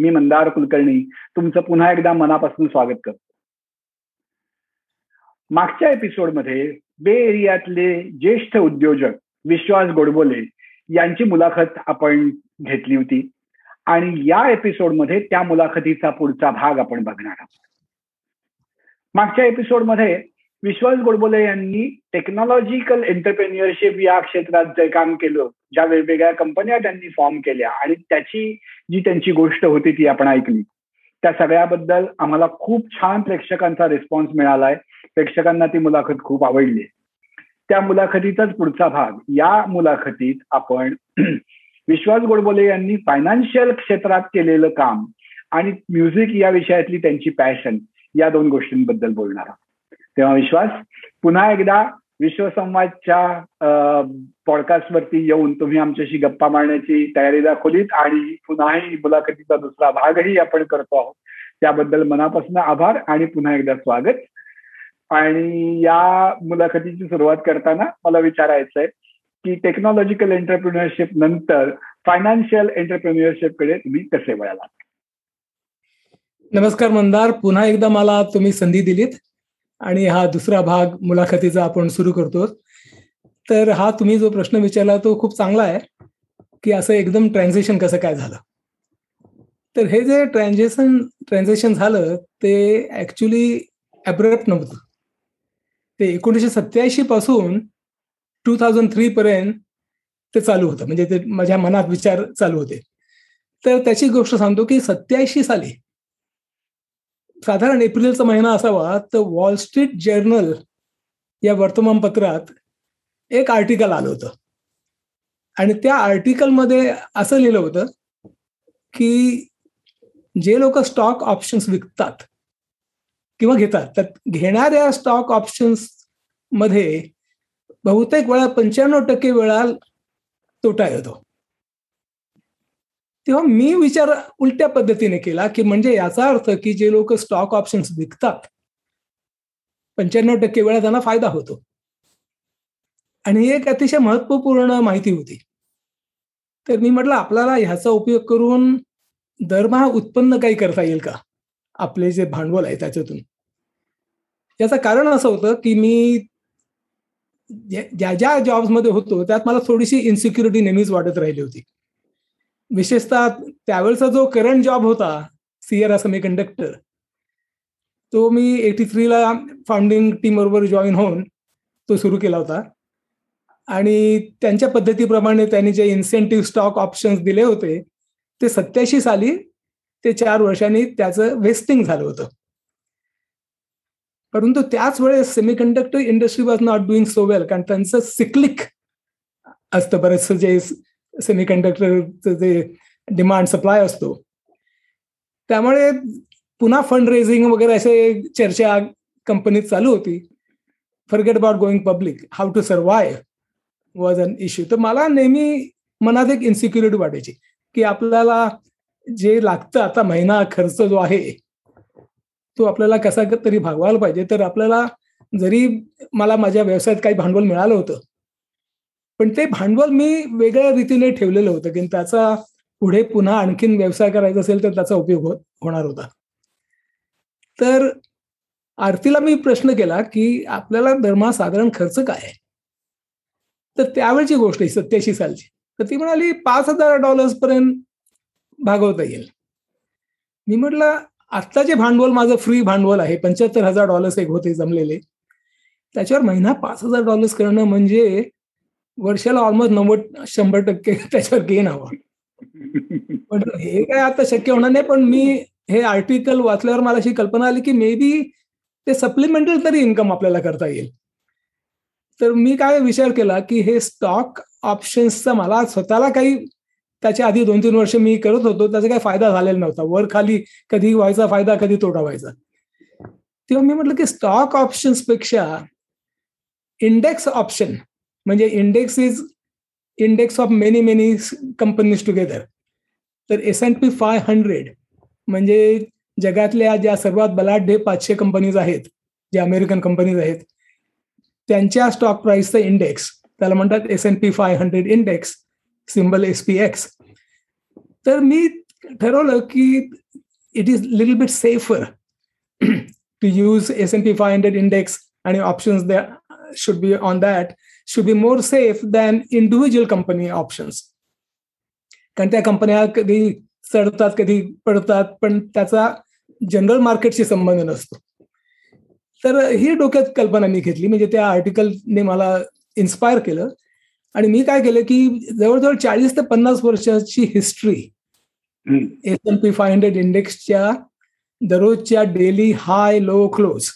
मी मंदार कुलकर्णी तुमचं पुन्हा एकदा मनापासून स्वागत करतो. मागच्या एपिसोडमध्ये बे एरियातले ज्येष्ठ उद्योजक विश्वास गोडबोले यांची मुलाखत आपण घेतली होती आणि या एपिसोडमध्ये त्या मुलाखतीचा पुढचा भाग आपण बघणार आहोत. मागच्या एपिसोडमध्ये विश्वास गोडबोले यांनी टेक्नॉलॉजिकल एंटरप्रेन्युअरशिप या क्षेत्रात जे काम केलं ज्या वेगवेगळ्या कंपन्या त्यांनी फॉर्म केल्या आणि त्याची जी त्यांची गोष्ट होती ती आपण ऐकली. त्या सगळ्याबद्दल आम्हाला खूप छान प्रेक्षकांचा रिस्पॉन्स मिळालाय. प्रेक्षकांना ती मुलाखत खूप आवडली. त्या मुलाखतीचाच पुढचा भाग या मुलाखतीत आपण विश्वास गोडबोले यांनी फायनान्शियल क्षेत्रात केलेलं काम आणि म्युझिक या विषयातली त्यांची पॅशन या दोन गोष्टींबद्दल बोलणार आहोत. तेव्हा विश्वास. पुन्हा एकदा विश्वसंवादच्या पॉडकास्टवरती येऊन तुम्ही आमच्याशी गप्पा मारण्याची तयारी दाखवलीत आणि पुन्हाही मुलाखतीचा दुसरा भागही आपण करतो आहोत. त्याबद्दल मनापासून आभार आणि पुन्हा एकदा स्वागत. आणि या मुलाखतीची सुरुवात करताना मला विचारायचं आहे की टेक्नॉलॉजिकल एंटरप्रिन्युअरशिप नंतर फायनान्शियल एंटरप्रिन्युअरशिपकडे तुम्ही कसे वळाला नमस्कार मंदार पुन्हा एकदा मला तुम्ही संधी दिलीत. आणि हा दुसरा भाग मुलाखतीचा आपण सुरू करतो. तर हा तुम्ही जो प्रश्न विचारला तो खूप चांगला आहे की असं एकदम ट्रान्झेक्शन कसं काय झालं? तर हे जे ट्रान्झेक्शन ट्रान्झॅक्शन झालं ते ऍक्च्युली अब्रप्ट नव्हतं. ते एकोणीसशे सत्याऐंशी पासून टू थाउजंड थ्री पर्यंत ते चालू होतं. म्हणजे ते माझ्या मनात विचार चालू होते. तर त्याची गोष्ट सांगतो की सत्याऐंशी साली साधारण एप्रिलचा महिना असावा तर वॉल स्ट्रीट जर्नल या वर्तमानपत्रात एक आर्टिकल आलं होतं. आणि त्या आर्टिकलमध्ये असं लिहिलं होतं की जे लोक स्टॉक ऑप्शन्स विकतात किंवा घेतात तर घेणाऱ्या स्टॉक ऑप्शन्समध्ये बहुतेक वेळा पंच्याण्णव टक्के वेळा तोटा येतो. तेव्हा मी विचार उलट्या पद्धतीने केला की म्हणजे याचा अर्थ की जे लोक स्टॉक ऑप्शन्स विकतात पंच्याण्णव टक्के वेळा त्यांना फायदा होतो. आणि ही एक अतिशय महत्त्वपूर्ण माहिती होती. तर मी म्हटलं आपल्याला ह्याचा उपयोग करून दरमहा उत्पन्न काही करता येईल का? आपले जे भांडवल आहे त्याच्यातून. याचं कारण असं होतं की मी ज्या ज्या जॉब्समध्ये होतो त्यात मला थोडीशी इन्सिक्युरिटी नेहमीच वाटत राहिली होती. विशेषतः त्यावेळेचा जो करंट जॉब होता सीएर सेमी कंडक्टर तो मी एटी थ्रीला फाउंडिंग टीम बरोबर जॉईन होऊन तो सुरू केला होता. आणि त्यांच्या पद्धतीप्रमाणे त्यांनी जे इन्सेंटिव्ह स्टॉक ऑप्शन्स दिले होते ते सत्याऐंशी साली ते चार वर्षांनी त्याचं वेस्टिंग झालं होतं. परंतु त्याच वेळेस semiconductor industry was not doing so well कारण त्यांचं सिक्लिक असतं बरेचसं जे सेमीकंडक्टरचं जे डिमांड सप्लाय असतो. त्यामुळे पुन्हा फंड रेझिंग वगैरे असे चर्चा कंपनीत चालू होती. Forget about going public how to survive was an issue तर मला नेहमी मनात एक इन्सिक्युरिटी वाटायची की आपल्याला जे लागतं आता महिना खर्च जो आहे तो आपल्याला कसा तरी भागवायला पाहिजे. तर आपल्याला जरी मला माझ्या व्यवसायात काही भांडवल मिळालं होतं पण ते भांडवल मी वेगळ्या रीतीने ठेवलेलं होतं की त्याचा पुढे पुन्हा आणखीन व्यवसाय करायचा असेल तर त्याचा उपयोग हो-, होणार होता. तर आरतीला मी प्रश्न केला की आपल्याला दरमहा साधारण खर्च काय आहे? तर त्यावेळची गोष्ट आहे सत्याऐंशी सालची. तर ती म्हणाली पाच हजार डॉलर्स पर्यंत भागवता येईल. मी म्हटलं आत्ता जे भांडवल माझं फ्री भांडवल आहे पंच्याहत्तर हजार डॉलर्स एक होते जमलेले. त्याच्यावर महिना पाच हजार डॉलर्स करणं म्हणजे वर्षाला ऑलमोस्ट नव्वद शंभर टक्के त्याच्यावर गेन हवा. पण हे काय आता शक्य होणार नाही पण मी हे आर्टिकल वाचल्यावर मला अशी कल्पना आली की मे बी ते सप्लिमेंटल तरी इन्कम आपल्याला करता येईल. तर मी काय विचार केला की हे स्टॉक ऑप्शन्सचा मला स्वतःला काही त्याच्या आधी दोन तीन वर्ष मी करत होतो त्याचा काही फायदा झालेला नव्हता. वर खाली कधी व्हायचा फायदा कधी तोटा व्हायचा. तेव्हा मी म्हटलं की स्टॉक ऑप्शन्सपेक्षा इंडेक्स ऑप्शन म्हणजे index is index of many many companies together तर S and P five hundred म्हणजे जगातल्या ज्या सर्वात बलाढ्य पाचशे कंपनीज आहेत ज्या अमेरिकन कंपनीज आहेत त्यांच्या स्टॉक प्राईसचं इंडेक्स त्याला म्हणतात S and P five hundred index symbol S P X तर मी ठरवलं की it is little bit safer to use S and P five hundred index आणि ऑप्शन्स द्या should be on that should be more safe than individual company options कारण त्या कंपन्या कधी चढतात कधी पडतात पण त्याचा जनरल मार्केटशी संबंध नसतो. तर ही डोक्यात कल्पना मी घेतली. म्हणजे त्या आर्टिकलने मला इन्स्पायर केलं. आणि मी काय केलं की जवळजवळ चाळीस ते पन्नास वर्षाची history S and P five hundred इंडेक्सच्या दररोजच्या डेली हाय लो क्लोज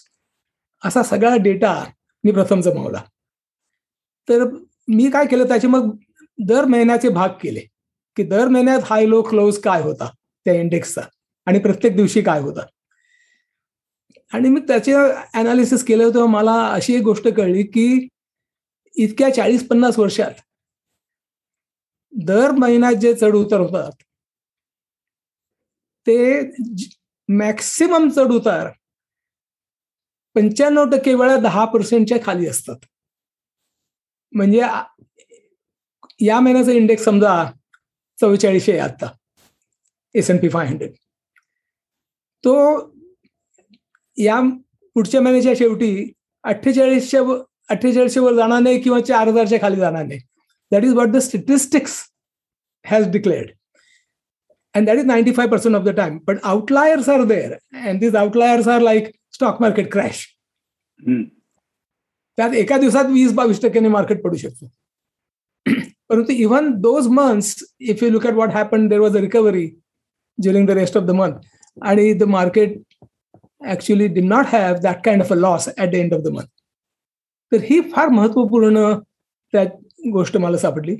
असा सगळा डेटा मी प्रथम जमावला. तर मी काय केलं त्याचे मग दर महिन्याचे भाग केले की दर महिन्यात हाय लो क्लोज काय होता त्या इंडेक्सचा आणि प्रत्येक दिवशी काय होता. आणि मी त्याचे अनालिसिस केलं तेव्हा मला अशी एक गोष्ट कळली की इतक्या चाळीस पन्नास वर्षात दर महिन्यात जे चढ उतार होतात ते मॅक्सिमम चढ उतार पंच्याण्णव टक्के वेळा दहा पर्सेंटच्या खाली असतात. म्हणजे या महिन्याचा इंडेक्स समजा चव्वेचाळीसशे आहे आत्ता. S and P five hundred तो या पुढच्या महिन्याच्या शेवटी अठ्ठेचाळीसच्या अठ्ठेचाळीसशे वर जाणार नाही किंवा चार हजारच्या खाली जाणार नाही. That is what the statistics has declared and that is ninety five percent of the time but outliers are there and this outliers are like stock market crash त्यात एका दिवसात वीस बावीस टक्क्याने मार्केट पडू शकतो. परंतु even those months if you look at what happen there was a recovery during the rest of the month आणि the market actually did not have that kind of a loss at the end of the month तर ही फार महत्त्वपूर्ण त्या गोष्ट मला सापडली.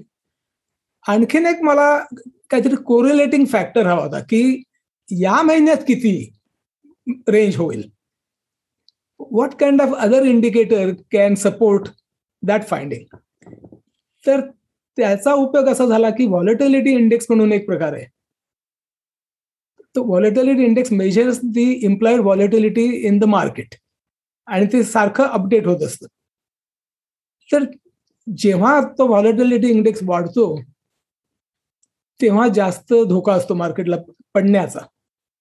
आणखीन एक मला काहीतरी कोरिलेटिंग फॅक्टर हवा होता की या महिन्यात किती रेंज होईल? What kind of other indicator can support that finding? तर त्याचा उपयोग असा झाला की व्हॉलेटिलिटी इंडेक्स म्हणून एक प्रकार आहे. तो volatility index measures the implied volatility in the market आणि ते सारखं अपडेट होत असतं. तर जेव्हा तो व्हॉलेटिलिटी इंडेक्स वाढतो तेव्हा जास्त धोका असतो मार्केटला पडण्याचा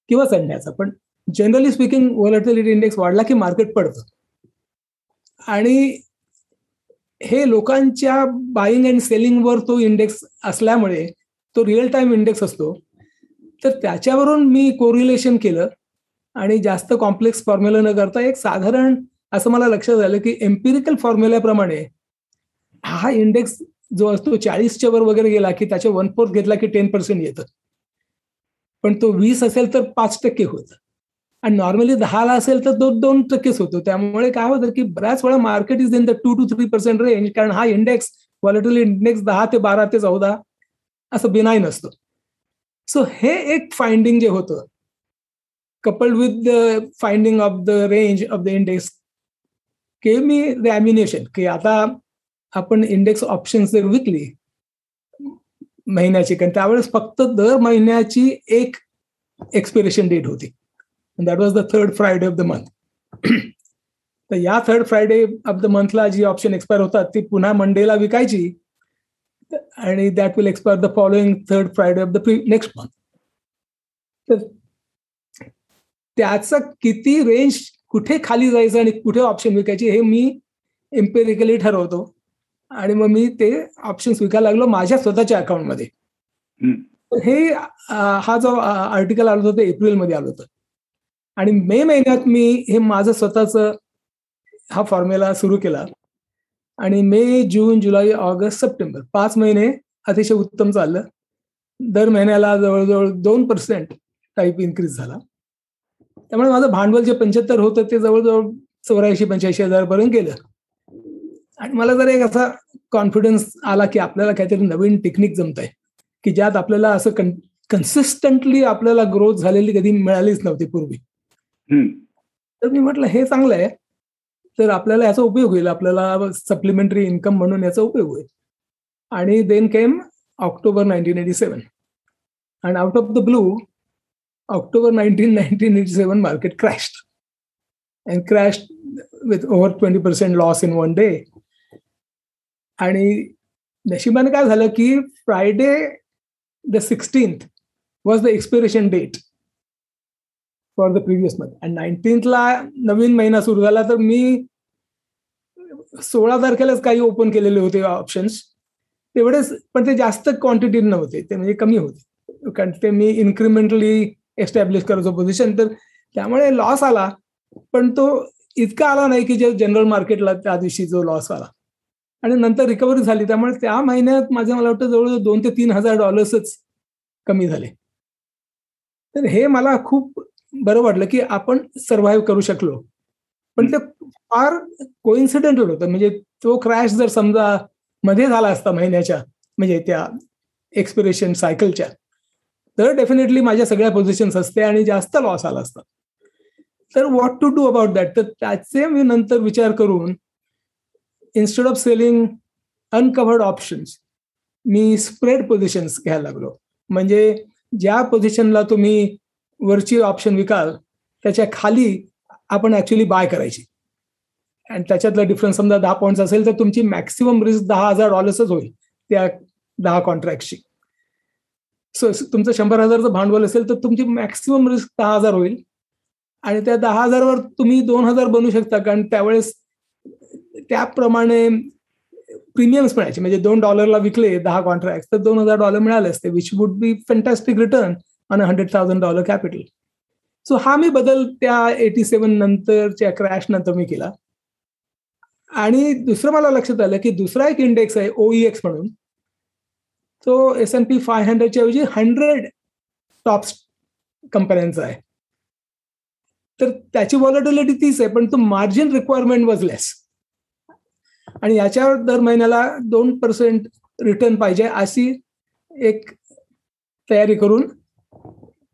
किंवा चढण्याचा. पण जनरली स्पीकिंग व्हॉलेटिलिटी इंडेक्स वाढला की मार्केट पडतं. आणि हे लोकांच्या बाईंग अँड सेलिंगवर तो इंडेक्स असल्यामुळे तो रिअल टाइम इंडेक्स असतो. तर त्याच्यावरून मी कोरिलेशन केलं आणि जास्त कॉम्प्लेक्स फॉर्म्युला न करता एक साधारण असं मला लक्षात झालं की एम्पिरिकल फॉर्म्युल्याप्रमाणे हा इंडेक्स जो असतो चाळीसच्या वर वगैरे गेला की त्याच्या वन फोर्थ घेतला की टेन पर्सेंट येतं. पण तो वीस असेल तर पाच टक्के होतं. आणि नॉर्मली दहाला असेल तर दोन दोन टक्केच होतो. त्यामुळे काय होतं की बऱ्याच वेळा market is in the two to three percent range कारण हा इंडेक्स क्वालिटी इंडेक्स दहा ते बारा ते चौदा असं बिनाईन असतो. सो हे एक फाइंडिंग जे होतं coupled with the finding of the range of the index के मी रॅमिनेशन की आता आपण इंडेक्स ऑप्शन्स जर विकली महिन्याची कारण त्यावेळेस फक्त दर महिन्याची एक एक्सपिरेशन डेट होती. That was the third Friday of the month तर या थर्ड फ्रायडे ऑफ द मंथला जी ऑप्शन एक्सपायर होतात ती पुन्हा मंडेला विकायची. आणि that will expire the following third Friday of the next month तर त्याचं किती रेंज कुठे खाली जायचं आणि कुठे ऑप्शन विकायची हे मी एम्पेरिकली ठरवतो. आणि मग मी ते ऑप्शन्स विकायला लागलो माझ्या स्वतःच्या अकाउंटमध्ये हे हा जो आर्टिकल आलं होतं ते एप्रिलमध्ये आलं होतं. आणि मे महिन्यात मी हे माझं स्वतःच हा फॉर्म्युला सुरू केला. आणि मे जून जुलै ऑगस्ट सप्टेंबर पाच महिने अतिशय उत्तम चाललं. दर महिन्याला जवळजवळ दोन पर्सेंट टाईप इन्क्रीज झाला. त्यामुळे माझं भांडवल जे पंच्याहत्तर होतं ते जवळजवळ चौऱ्याऐंशी पंच्याऐंशी हजारपर्यंत गेलं. आणि मला जर एक असा कॉन्फिडन्स आला की आपल्याला काहीतरी नवीन टेक्निक जमत आहे की ज्यात आपल्याला असं कन कन्सिस्टंटली आपल्याला ग्रोथ झालेली कधी मिळालीच नव्हती पूर्वी. तर मी म्हटलं हे चांगलं आहे. तर आपल्याला याचा उपयोग होईल. आपल्याला सप्लिमेंटरी इन्कम म्हणून याचा उपयोग होईल. आणि then came October nineteen eighty seven and out of the blue October nineteen nineteen eighty seven market crash and crash with over twenty percent loss in one day आणि नशिबाने काय झालं की Friday the sixteenth was the expiration date for the previous month आणि नाईन्टीनला नवीन महिना सुरू झाला तर मी सोळा तारखेलाच काही ओपन केलेले होते ऑप्शन्स तेवढेच पण ते जास्त क्वांटिटी नव्हते. ते म्हणजे कमी होते. कारण ते मी इन्क्रिमेंटली एस्टॅब्लिश करायचो पोझिशन तर त्यामुळे लॉस आला. पण तो इतका आला नाही की जे जनरल मार्केटला त्या दिवशी जो लॉस आला. आणि नंतर रिकव्हरी झाली. त्यामुळे त्या महिन्यात माझं मला वाटतं जवळजवळ दोन ते तीन हजार डॉलर्सच कमी झाले. तर हे मला खूप बरं वाटलं की आपण सर्व्हाइव्ह करू शकलो. पण ते फार कोइन्सिडेंटल होतं म्हणजे तो क्रॅश जर समजा मध्ये झाला असता महिन्याच्या म्हणजे त्या एक्सपिरेशन सायकलच्या तर डेफिनेटली माझ्या सगळ्या पोझिशन्स असते आणि जास्त लॉस आला असता. तर what to do about that तर त्याचे मी नंतर विचार करून instead of selling uncovered options me spread positions घ्यायला लागलो. म्हणजे ज्या पोझिशनला तुम्ही वरची ऑप्शन विकाल त्याच्याखाली आपण ऍक्च्युली बाय करायची. आणि त्याच्यातला डिफरन्स समजा दहा पॉईंट असेल तर तुमची मॅक्सिमम रिस्क दहा हजार डॉलर्सच होईल त्या दहा कॉन्ट्रॅक्टची सो तुमचं शंभर हजारचं भांडवल असेल तर तुमची मॅक्सिमम रिस्क दहा हजार होईल. आणि त्या दहा हजारवर तुम्ही दोन हजार बनवू शकता कारण त्यावेळेस त्याप्रमाणे प्रीमियम्स मिळायचे. म्हणजे दोन डॉलरला विकले दहा कॉन्ट्रॅक्ट तर दोन हजार डॉलर मिळाले असते which would be fantastic return on hundred thousand dollar capital so हा मी बदल त्या एटी सेवन नंतरच्या क्रॅश नंतर मी केला. आणि दुसरं मला लक्षात आलं की दुसरा एक इंडेक्स आहे ओईएक्स म्हणून. तो एस एन पी फाय हंड्रेडच्या ऐवजी हंड्रेड टॉप कंपन्यांचा आहे. तर त्याची व्हॉलिटिलिटी तीच आहे पण तो मार्जिन रिक्वायरमेंट वॉज लेस आणि याच्यावर दर महिन्याला दोन पर्सेंट रिटर्न पाहिजे अशी एक तयारी करून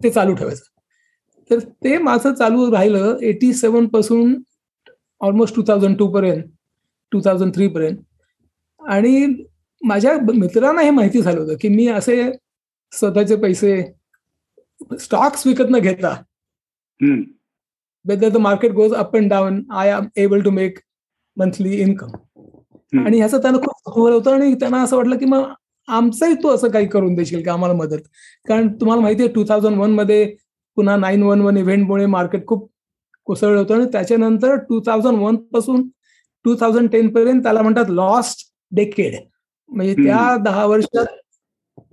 ते चालू ठेवायचं. तर ते माझं चालू राहिलं एटी सेवनपासून ऑलमोस्ट टू थाउजंड टू पर्यंत टू थाउजंड थ्री पर्यंत. आणि माझ्या मित्रांना हे माहिती झालं होतं की मी असे स्वतःचे पैसे स्टॉक्स विकत न घेता whether the market goes up and down I am able to make monthly income आणि ह्याचं त्यांना खूप होतं आणि त्यांना असं वाटलं की मग आमचंही तू असं काही करून देशील का आम्हाला मदत. कारण तुम्हाला माहिती आहे टू थाउजंड वनमध्ये पुन्हा नाईन वन वन इव्हेंटमुळे मार्केट खूप कोसळलं होतं आणि त्याच्यानंतर टू थाउजंड वनपासून टू थाउजंड टेन पर्यंत त्याला म्हणतात लॉस्ट डेकेड म्हणजे त्या दहा वर्षात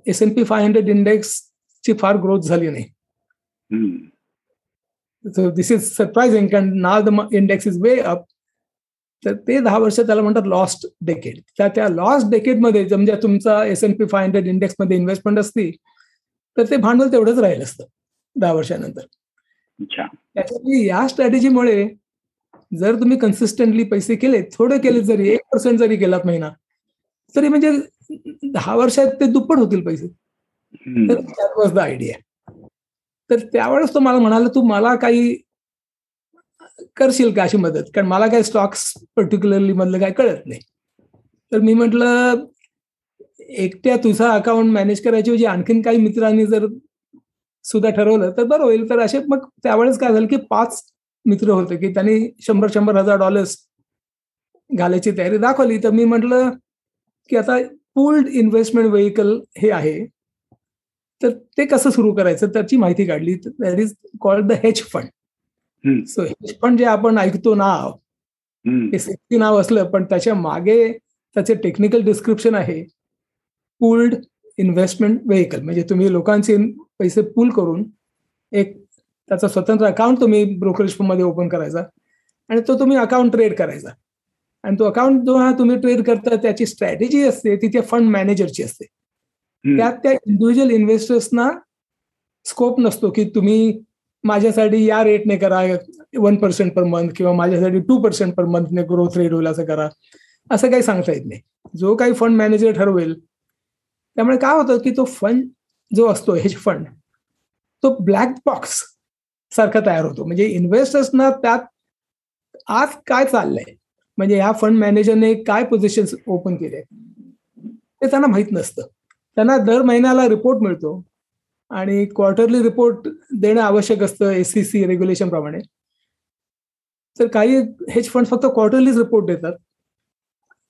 S N P five hundred index ची फार ग्रोथ झाली नाही. दिस इज सरप्राइझिंग कारण now the index is way up तर ते दहा वर्ष त्याला म्हणतात लॉस्ट डेकेड त्या त्या लॉस्ट डेकेडमध्ये म्हणजे तुमचा S N P five hundred इंडेक्समध्ये investment असती तर ते भांडवल तेवढंच राहिलं असतं दहा वर्षानंतर. त्याच्यामुळे या स्ट्रॅटेजीमुळे जर तुम्ही कन्सिस्टंटली पैसे केले थोडे केले जरी एक पर्सेंट जरी केलात महिना तरी म्हणजे दहा वर्षात ते दुप्पट होतील पैसे. तर दॅट वॉज द आयडिया तर त्यावेळेस तो मला म्हणाला तू मला काही करशील का अशी मदत? कारण मला काय स्टॉक्स पर्टिक्युलरली मधलं काय कळत नाही. तर मी म्हटलं एकट्या तुझा अकाउंट मॅनेज करायची म्हणजे आणखीन काही मित्रांनी जर सुद्धा ठरवलं तर बरं होईल. तर असे मग त्यावेळेस काय झालं की पाच मित्र होते की त्यांनी शंभर शंभर हजार डॉलर्स घालायची तयारी दाखवली. तर मी म्हटलं की आता पूल्ड इन्व्हेस्टमेंट व्हेकल हे आहे. तर ते कसं सुरू करायचं? त्याची माहिती काढली. That is called the hedge fund hedge fund जे आपण ऐकतो नाव हे सेक्सी नाव असलं पण त्याच्यामागे त्याचे टेक्निकल डिस्क्रिप्शन आहे. पूल्ड इन्व्हेस्टमेंट व्हेकल म्हणजे तुम्ही लोकांचे पैसे पूल करून एक त्याचा स्वतंत्र अकाउंट तुम्ही ब्रोकरेजमध्ये ओपन करायचा आणि तो तुम्ही अकाउंट ट्रेड करायचा. आणि तो अकाउंट जो हा तुम्ही ट्रेड करता त्याची स्ट्रॅटेजी असते ती त्या फंड मॅनेजरची असते. त्यात त्या इंडिव्हिज्युअल इन्व्हेस्टर्सना स्कोप नसतो की तुम्ही माझ्यासाठी या रेटने करा वन पर्सेंट पर मंथ किंवा माझ्यासाठी टू पर्सेंट पर मंथने ग्रोथ रेट होईल असं करा. असं काही सांगता येत नाही. जो काही फंड मॅनेजर ठरवेल त्यामुळे काय होतं की तो फंड जो असतो हेज फंड तो ब्लॅक बॉक्स सारखा तयार होतो. म्हणजे इन्व्हेस्टर्सना त्यात आज काय चाललंय? म्हणजे ह्या फंड मॅनेजरने काय पोझिशन ओपन केले? ते त्यांना माहीत नसतं. त्यांना दर महिन्याला रिपोर्ट मिळतो. आणि क्वार्टरली रिपोर्ट देणं आवश्यक असतं एससीसी रेग्युलेशन प्रमाणे. तर काही हेज फंड फक्त क्वार्टरलीच रिपोर्ट देतात.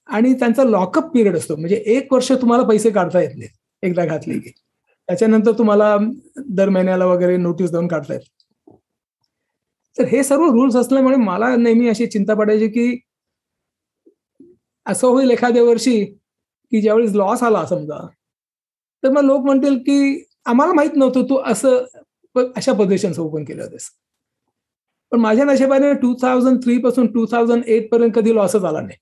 आणि त्यांचा लॉकअप पिरियड असतो. म्हणजे एक वर्ष तुम्हाला पैसे काढता येत नाही एकदा घातले की. त्याच्यानंतर तुम्हाला दर महिन्याला वगैरे नोटीस देऊन काढता येत. तर हे सर्व रूल्स असल्यामुळे मला नेहमी अशी चिंता पडायची की असं होईल एखाद्या वर्षी की ज्यावेळेस लॉस आला समजा तर मग लोक म्हणतील की आम्हाला माहीत नव्हतं तू असं अशा पोझिशन ओपन केलं होतेस पण माझ्या नशिबाने टू थाउजंड थ्री पासून टू थाउजंड एट पर्यंत कधी लॉसच आला नाही.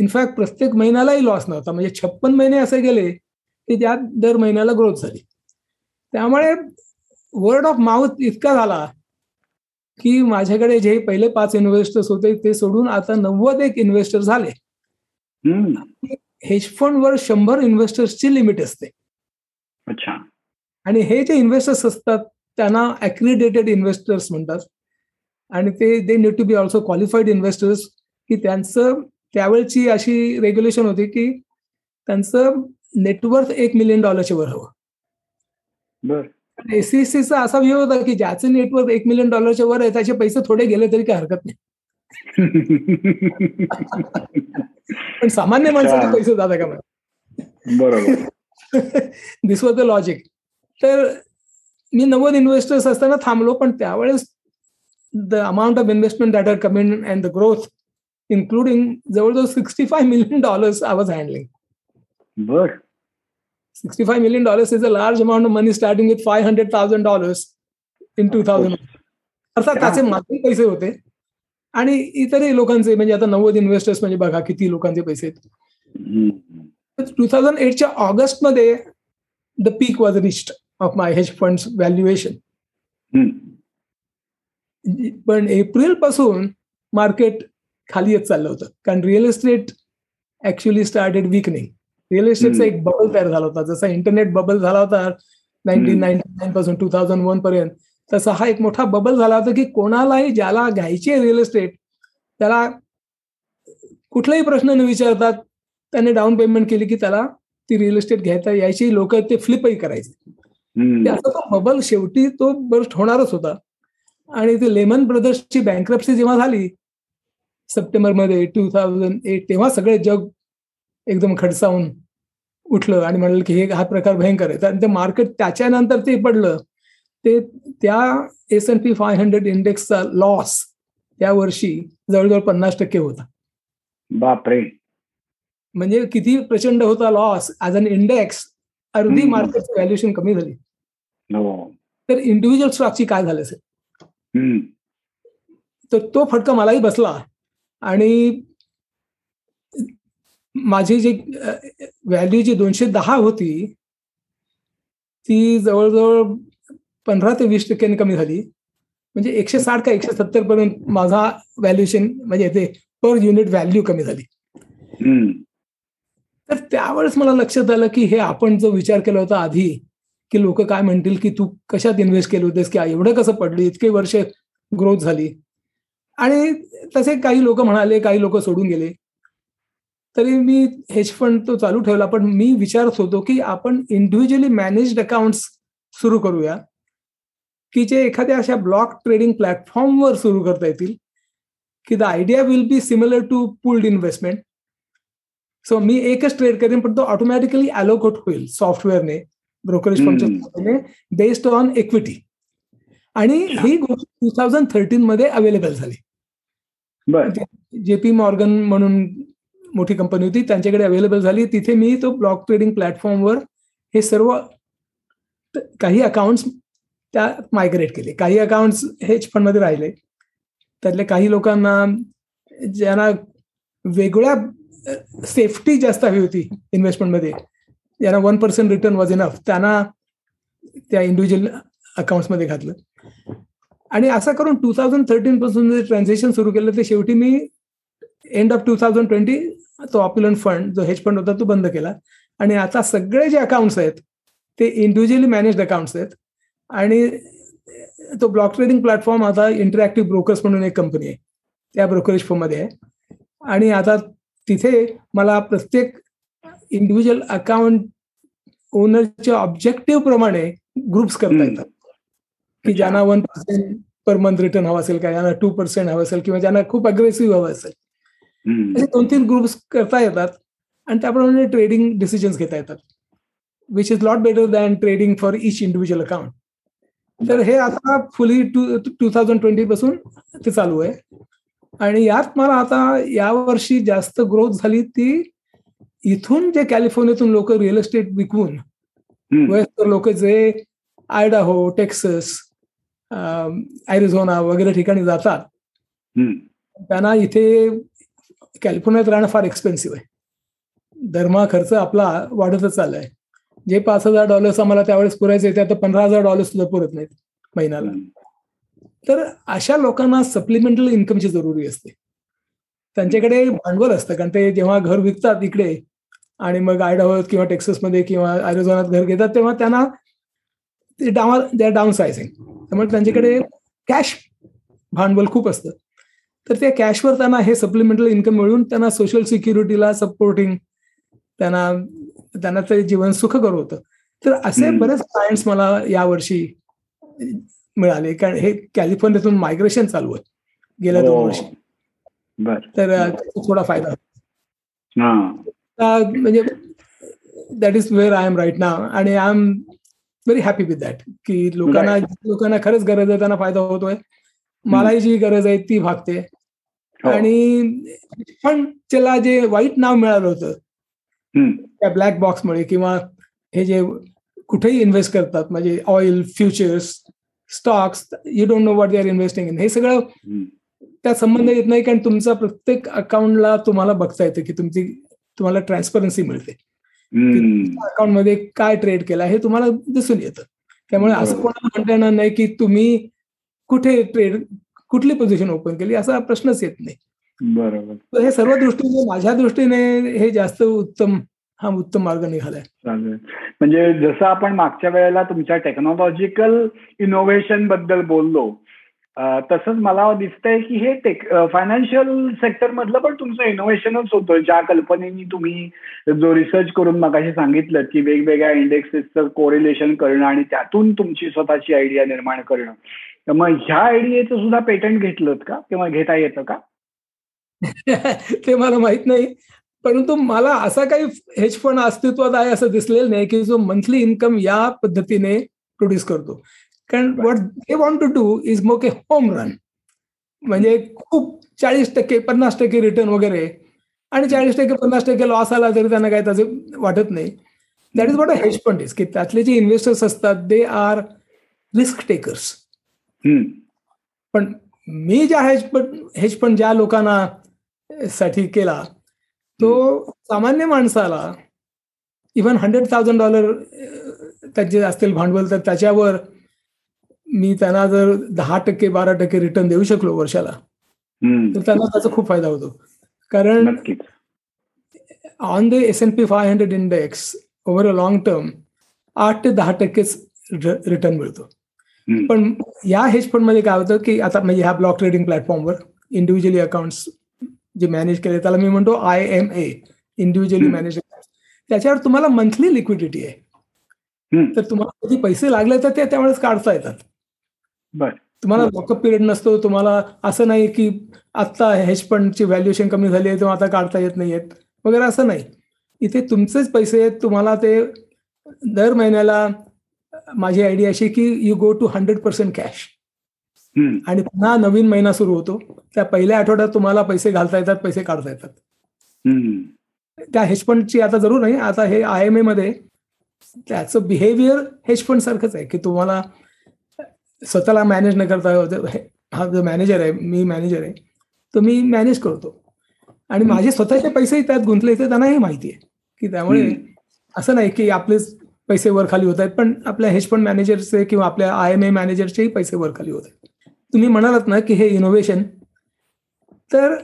इनफॅक्ट प्रत्येक महिन्यालाही लॉस नव्हता. म्हणजे छप्पन महिने असे गेले की त्यात दर महिन्याला ग्रोथ झाली. त्यामुळे वर्ड ऑफ माउथ इतका झाला की माझ्याकडे जे पहिले पाच इन्व्हेस्टर्स होते ते सोडून आता नव्वद एक इन्व्हेस्टर झाले. हेज फंडवर शंभर इन्व्हेस्टर्सची लिमिट असते. अच्छा. आणि हे जे इन्व्हेस्टर्स असतात त्यांना अक्रिडेटेड इन्व्हेस्टर्स म्हणतात. आणि ते they need to be also qualified investors की त्यांचं त्यावेळची अशी रेग्युलेशन होती की त्यांचं नेटवर्थ एक मिलियन डॉलरच्या वर हवं. बर. एसीसीचा असा व्ह्यू होता की ज्याचे नेटवर्थ एक मिलियन डॉलरच्या वर आहे त्याचे पैसे थोडे गेले तरी काही हरकत नाही. पण सामान्य माणसाचे पैसे जाता का बरोबर. दिस वॉज द लॉजिक तर मी नव्वद इन्व्हेस्टर्स असताना थांबलो पण त्यावेळेस the amount of investment that are coming and the growth including जवळजवळ sixty five million dollars I was handling बर sixty five million dollars is a large amount of money starting with five hundred thousand dollars in two thousand अर्थात त्याचे माझे पैसे होते. आणि इतरही लोकांचे म्हणजे आता नव्वद इन्व्हेस्टर्स म्हणजे बघा किती लोकांचे पैसे आहेत. टू थाउजंड एटच्या ऑगस्टमध्ये the peak was reached of my hedge fund valuation पण एप्रिलपासून मार्केट खाली येत चाललं होतं. कारण real estate actually started weakening real इस्टेटचा एक बबल तयार झाला होता. जसा इंटरनेट बबल झाला होता नाईन्टीन नाईन्टी नाईन पासून टू थाउजंड वन पर्यंत तसा हा एक मोठा बबल झाला होता की कोणालाही ज्याला घ्यायची रिअल इस्टेट त्याला कुठलाही प्रश्न न विचारतात त्याने डाऊन पेमेंट केली की त्याला ती रिअल इस्टेट घ्यायचा यायची लोक ते फ्लिपही करायचे. असा तो बबल शेवटी तो बर्स्ट होणारच होता. आणि ते लेमन ब्रदर्सची बँक्रप्सी जेव्हा झाली सप्टेंबरमध्ये टू थाउजंड एट तेव्हा सगळे जग एकदम खडसावून उठलं आणि म्हणलं की हे हा प्रकार भयंकर आहे. तर ते मार्केट त्याच्यानंतर ते पडलं. ते त्या S N P five hundred इंडेक्सचा loss त्या वर्षी जवळजवळ पन्नास टक्के होता. बापरे. म्हणजे किती प्रचंड होता लॉस ऍज अन इंडेक्स अर्धी मार्केटची व्हॅल्युएशन कमी झाली. तर इंडिव्हिज्युअल स्टॉकची काय झालं असेल? तर तो फटका मलाही बसला आणि माझी जी व्हॅल्यू जी दोनशे दहा होती ती जवळजवळ पंधरा ते वीस टक्क्यांनी कमी झाली. म्हणजे एकशे साठ का एकशे सत्तर पर्यंत माझा व्हॅल्युएशन म्हणजे ते पर युनिट व्हॅल्यू कमी झाली. तर त्यावेळेस मला लक्षात आलं की हे आपण जो विचार केला होता आधी की लोक काय म्हणतील की तू कशात इन्व्हेस्ट केले होतेस की एवढं कसं पडली इतके वर्ष ग्रोथ झाली. आणि तसे काही लोक म्हणाले काही लोक सोडून गेले. तरी मी हेज फंड तो चालू ठेवला पण मी विचारत होतो की आपण इंडिव्हिज्युअली मॅनेज्ड अकाउंट्स सुरू करूया की जे एखाद्या अशा ब्लॉक ट्रेडिंग प्लॅटफॉर्मवर सुरू करता येतील की the idea will be similar to pooled investment so मी एकच ट्रेड करेन पण तो ऑटोमॅटिकली अलोकोट होईल सॉफ्टवेअरने ब्रोकरेज फर्मच्या बेस्ड ऑन इक्विटी आणि ही गोष्ट टू थाउजंड थर्टीन मध्ये अवेलेबल झाली. जेपी मॉर्गन म्हणून मोठी कंपनी होती त्यांच्याकडे अवेलेबल झाली. तिथे मी तो ब्लॉक ट्रेडिंग प्लॅटफॉर्मवर हे सर्व काही अकाउंट्स त्या मायग्रेट केले. काही अकाउंट्स हेज फंडमध्ये राहिले. त्यातल्या काही लोकांना ज्यांना वेगळ्या सेफ्टी जास्त हवी होती इन्व्हेस्टमेंटमध्ये ज्यांना one percent return was enough त्यांना त्या इंडिव्हिज्युअल अकाउंट्समध्ये घातलं. आणि असं करून टू थाउजंड थर्टीन पासून जे ट्रान्झॅक्शन सुरू केलं ते शेवटी मी end of two thousand twenty तो ऑप्युलंट फंड जो हेज फंड होता तो बंद केला. आणि आता सगळे जे अकाउंट्स आहेत ते इंडिव्हिज्युअली मॅनेज्ड अकाउंट्स आहेत. आणि तो ब्लॉक ट्रेडिंग प्लॅटफॉर्म आता इंटरॅक्टिव्ह ब्रोकर्स म्हणून एक कंपनी आहे. त्या ब्रोकरेज फॉर्ममध्ये आहे. आणि आता तिथे मला प्रत्येक इंडिव्हिज्युअल अकाउंट ओनरच्या ऑब्जेक्टिव्ह प्रमाणे ग्रुप्स करता येतात. की ज्यांना one percent per month return हवा असेल का ज्यांना टू पर्सेंट हवं असेल किंवा ज्यांना खूप अग्रेसिव्ह हवं असेल. असे दोन तीन ग्रुप्स करता येतात आणि त्याप्रमाणे ट्रेडिंग डिसिजन्स घेता येतात. Which is lot better than trading for each individual account तर हे आता fully two two thousand twenty पासून ते चालू आहे. आणि यात मला आता यावर्षी जास्त ग्रोथ झाली ती इथून जे कॅलिफोर्नियातून लोक रिअल इस्टेट विकून वयस्कर लोक जे आयडाहो टेक्सस ॲरिझोना वगैरे ठिकाणी जातात त्यांना इथे कॅलिफोर्नियात राहणं फार एक्सपेन्सिव्ह आहे. धर्मा खर्च आपला वाढतच चाललाय. जे पाच हजार डॉलर्स आम्हाला त्यावेळेस पुरायचे ते आता पंधरा हजार डॉलर्स सुद्धा पुरत नाहीत महिन्याला. तर अशा लोकांना सप्लिमेंटल इन्कमची जरुरी असते. त्यांच्याकडे भांडवल असतं कारण ते जेव्हा घर विकतात इकडे आणि मग आयडाहोत किंवा टेक्ससमध्ये किंवा आयरोझोनात घर घेतात तेव्हा त्यांना ते डावा दे आर डाऊन सायझिंग त्यामुळे त्यांच्याकडे कॅश भांडवल खूप असतं. तर त्या कॅशवर त्यांना हे सप्लिमेंटल इन्कम मिळून त्यांना सोशल सिक्युरिटीला सपोर्टिंग त्यांना त्यांना ते जीवन सुखकर होतं. तर असे बरेच क्लायंट्स मला यावर्षी मिळाले. कारण हे कॅलिफोर्नियातून मायग्रेशन चालू आहे गेल्या दोन वर्षी. तर थोडा फायदा म्हणजे that is where I am right now आणि I am very happy with that की लोकांना लोकांना खरंच गरज आहे त्यांना फायदा होतोय. मलाही जी गरज आहे ती भागते. आणि पण त्याला जे वाईट नाव मिळालं होतं त्या ब्लॅक बॉक्समुळे किंवा हे जे कुठेही इन्व्हेस्ट करतात म्हणजे oil futures stocks you don't know what they are investing in हे सगळं त्या संबंध येत नाही कारण तुमचा प्रत्येक अकाउंटला तुम्हाला बघता येतं की तुमची तुम्हाला ट्रान्सपरन्सी मिळते. अकाउंटमध्ये काय ट्रेड केला हे तुम्हाला दिसून येतं. त्यामुळे असं कोणाला म्हणता येणार नाही की तुम्ही कुठे ट्रेड कुठली पोझिशन ओपन केली असा प्रश्नच येत नाही. बरोबर. हे सर्व दृष्टीने माझ्या दृष्टीने हे जास्त उत्तम हा उत्तम मार्ग निघालाय. म्हणजे जसं आपण मागच्या वेळेला तुमच्या टेक्नॉलॉजिकल इनोव्हेशनबद्दल बोललो तसंच मला दिसतंय की हे टेक फायनान्शियल सेक्टर मधलं पण तुमचं इनोव्हेशनच होतं. ज्या कल्पनेनी तुम्ही जो रिसर्च करून मगाशी सांगितलं की वेगवेगळ्या इंडेक्सेसचं कोरिलेशन करणं आणि त्यातून तुमची स्वतःची आयडिया निर्माण करणं. तर मग ह्या आयडियाचं सुद्धा पेटंट घेतलं का? किंवा घेता येतं का? ते मला माहीत नाही. परंतु मला असा काही हेज फंड अस्तित्वात आहे असं दिसलेलं नाही की जो मंथली इन्कम या पद्धतीने प्रोड्यूस करतो. कारण what they want to do is make a home run म्हणजे खूप चाळीस टक्के पन्नास टक्के रिटर्न वगैरे. आणि चाळीस टक्के पन्नास टक्के लॉस आला तरी त्यांना काही त्याचे वाटत नाही. That is what a hedge fund is की त्यातले जे इन्व्हेस्टर्स असतात दे आर रिस्क टेकर्स पण मी ज्या हेज फंड हेज फंड ज्या लोकांना साठी केला तो सामान्य माणसाला इव्हन हंड्रेड थाउजंड डॉलर त्यांचे असतील भांडवल तर त्याच्यावर मी त्यांना जर दहा टक्के बारा टक्के रिटर्न देऊ शकलो वर्षाला तर त्यांना त्याचा खूप फायदा होतो. कारण on the S N P five hundred index over a long term आठ ते दहा टक्केच रिटर्न मिळतो. पण या हेज फंडमध्ये काय होतं की आता म्हणजे ह्या ब्लॉक ट्रेडिंग प्लॅटफॉर्मवर इंडिव्हिज्युअली अकाउंट्स जे मॅनेज केले त्याला मी म्हणतो I M A individually manage त्याच्यावर तुम्हाला मंथली लिक्विडिटी आहे. तर तुम्हाला कधी पैसे लागले तर ते त्यावेळेस काढता येतात. तुम्हाला लॉकअप पिरियड नसतो तुम्हाला असं नाही की आत्ता हेज फंडची व्हॅल्युएशन कमी झाली आहे तेव्हा आता काढता येत नाहीयेत वगैरे असं नाही. इथे तुमचेच पैसे आहेत तुम्हाला ते दर महिन्याला माझी आयडिया अशी की you go to hundred percent cash आणि पुन्हा नवीन महिना सुरू होतो. त्या पहिल्या आठवड्यात तुम्हाला पैसे घालता येतात पैसे काढता येतात. त्या हेज फंडची आता जरूर नाही आता हे आय एम ए मध्ये त्याचं बिहेवियर हेज फंड सारखंच आहे की तुम्हाला स्वतःला मॅनेज न करता हा जो मॅनेजर आहे मी मॅनेजर आहे तो मी मॅनेज करतो. आणि माझे स्वतःचे पैसेही त्यात गुंतले ते त्यांनाही माहिती आहे की त्यामुळे असं नाही की आपलेच पैसे वर खाली होत आहेत पण आपल्या हेज फंड मॅनेजरचे किंवा आपल्या आय एम ए मॅनेजरचेही पैसे वर खाली होत आहेत. तुम्ही म्हणालात ना की हे इनोव्हेशन तर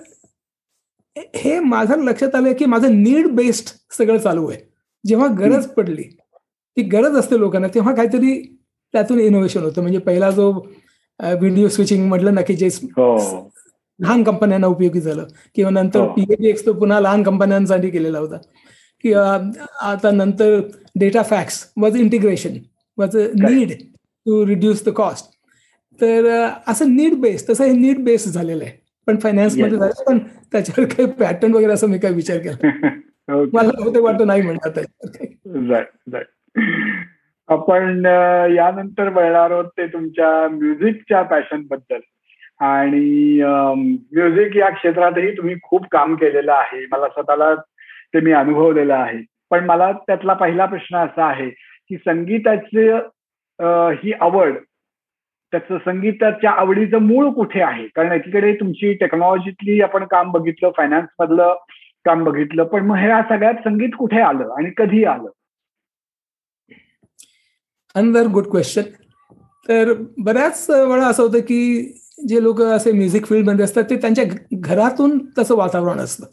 हे माझं लक्षात आलं की माझं नीड बेस्ड सगळं चालू आहे. जेव्हा गरज पडली ती गरज असते लोकांना तेव्हा काहीतरी त्यातून इनोव्हेशन होतं. म्हणजे पहिला जो व्हिडिओ स्विचिंग म्हटलं ना की जे हो. लहान कंपन्यांना उपयोगी झालं किंवा नंतर हो. पीएबीएक्स तो पुन्हा लहान कंपन्यांसाठी केलेला होता. किंवा आता नंतर data fax was integration was a need to reduce the cost तर असं नीड बेस तसं हे नीड बेस झालेलं आहे पण फायनान्समध्ये. झालं पण त्याच्यावर काही पॅटर्न वगैरे असं मी काही विचार केला. मला बहुतेक वाटतं नाही म्हणतात. आपण यानंतर वळणार आहोत ते तुमच्या म्युझिकच्या पॅशनबद्दल आणि म्युझिक या क्षेत्रातही तुम्ही खूप काम केलेलं आहे मला स्वतःला ते मी अनुभवलेलं आहे पण मला त्यातला पहिला प्रश्न असा आहे की संगीताचे ही आवड त्याचं संगीताच्या आवडीचं मूळ कुठे आहे? कारण एकीकडे तुमची टेक्नॉलॉजीतली आपण काम बघितलं फायनान्स मधलं काम बघितलं पण मग ह्या सगळ्यात संगीत कुठे आलं आणि कधी आलं? अनदर गुड क्वेश्चन तर बऱ्याच वेळा असं होतं की जे लोक असे म्युझिक फील्डमध्ये असतात ते त्यांच्या घरातून तसं वातावरण असतं.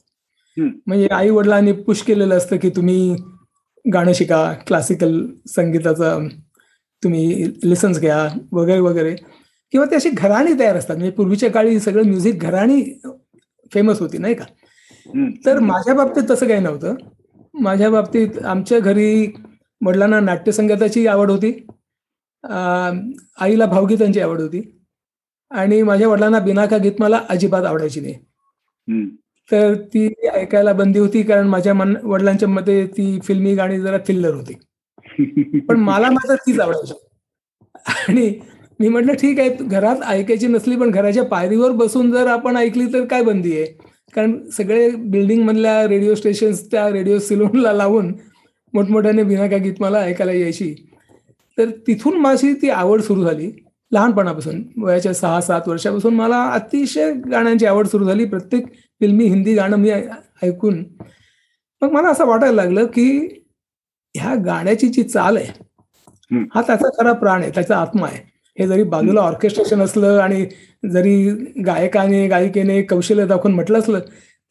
म्हणजे आई वडिलांनी पुश केलेलं असतं की तुम्ही गाणं शिका क्लासिकल संगीताचं तुम्ही लिसन्स घ्या वगैरे वगैरे. किंवा ते अशी घराणी तयार असतात. म्हणजे पूर्वीच्या काळी सगळं म्युझिक घराणी फेमस होती नाही का. तर माझ्या बाबतीत तसं काही नव्हतं. माझ्या बाबतीत आमच्या घरी वडिलांना नाट्यसंगीताची आवड होती. आईला भावगीतांची आवड होती. आणि माझ्या वडिलांना बिनाका गीत मला अजिबात आवडायची नाही. तर ती ऐकायला बंदी होती कारण माझ्या मन वडिलांच्या मते ती फिल्मी गाणी जरा थिल्लर होती. पण मला माझा तीच आवडायचा. आणि मी म्हटलं ठीक आहे घरात ऐकायची नसली पण घराच्या पायरीवर बसून जर आपण ऐकली तर काय बंदी आहे? कारण सगळे बिल्डिंग मधल्या रेडिओ स्टेशन्स त्या रेडिओ सिलोनला लावून मोठमोठ्याने बिनाका गीत मला ऐकायला यायची. तर तिथून माझी ती आवड सुरू झाली. लहानपणापासून वयाच्या सहा सात वर्षापासून मला अतिशय गाण्यांची आवड सुरू झाली. प्रत्येक फिल्मी हिंदी गाणं मी ऐकून. मग मला असं वाटायला लागलं की ह्या गाण्याची जी चाल आहे. हा त्याचा खरा प्राण आहे त्याचा आत्मा आहे हे जरी बाजूला ऑर्केस्ट्रेशन असलं आणि जरी गायकाने गायिकेने कौशल्य दाखवून म्हटलं असलं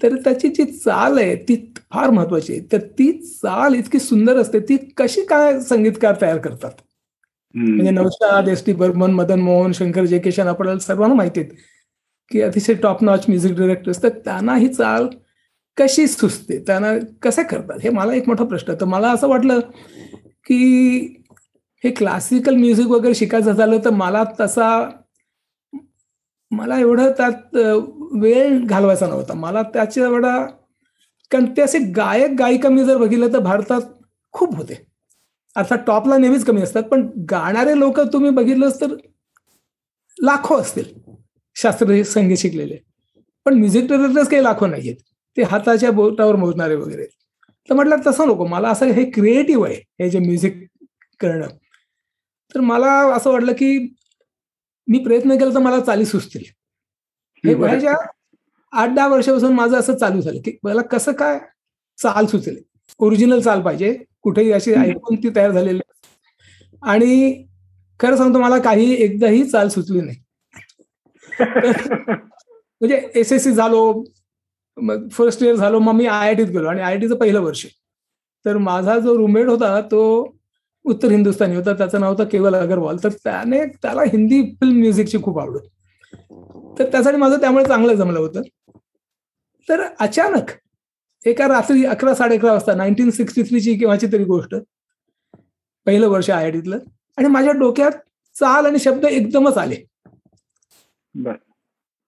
तर त्याची जी चाल आहे ती फार महत्वाची आहे तर ती चाल इतकी सुंदर असते ती कशी काय संगीतकार तयार करतात म्हणजे. नवशाद एस टी बर्मन मदन मोहन शंकर जयकिशन आपल्याला सर्वांना माहिती आहेत की अतिशय टॉप नॉच म्युझिक डिरेक्टर्स तर त्यांना ही चाल कशी सुचते? त्यांना कसे करतात? हे मला एक मोठा प्रश्न तर मला असं वाटलं की हे क्लासिकल म्युझिक वगैरे शिकायचं झालं तर मला तसा मला एवढं त्यात वेळ घालवायचा नव्हता. मला त्याच्या एवढा कारण ते असे गायक गायिका मी जर बघितलं तर भारतात खूप होते. अर्थात टॉपला नेहमीच कमी असतात पण गाणारे लोक तुम्ही बघितलंच तर लाखो असतील शास्त्रीय संगीत शिकलेले. पण म्युझिक डिरेक्टर्स काही लाखो नाही आहेत ते हाताच्या बोटावर मोजणारे वगैरे. तर म्हटलं तसं नको मला असं हे क्रिएटिव्ह आहे हे जे म्युझिक करणं. तर मला असं वाटलं की मी प्रयत्न केला तर मला चाली सुचतील. हे. वयाच्या आठ दहा वर्षापासून माझं असं चालू झालं की मला कसं काय चाल सुचेल? ओरिजिनल चाल पाहिजे कुठेही अशी. ऐकून ती तयार झालेली आणि खरं सांगतो मला काही एकदाही चाल सुचली नाही. म्हणजे एस एस सी झालो मग फर्स्ट इयर झालो मग मी आय आय टीत गेलो. आणि आय आय टीचं पहिलं वर्ष. तर माझा जो रूममेट होता तो उत्तर हिंदुस्थानी होता. त्याचं नाव होतं केवल अगरवाल. तर त्याने त्याला हिंदी फिल्म म्युझिकची खूप आवड होती. तर त्यासाठी माझं त्यामुळे चांगलं जमलं होतं. तर अचानक एका रात्री अकरा साडे अकरा वाजता नाईन्टीन सिक्स्टी थ्रीची केव्हाची तरी गोष्ट पहिलं वर्ष आय आय टीतलं आणि माझ्या डोक्यात चाल आणि शब्द एकदमच आले.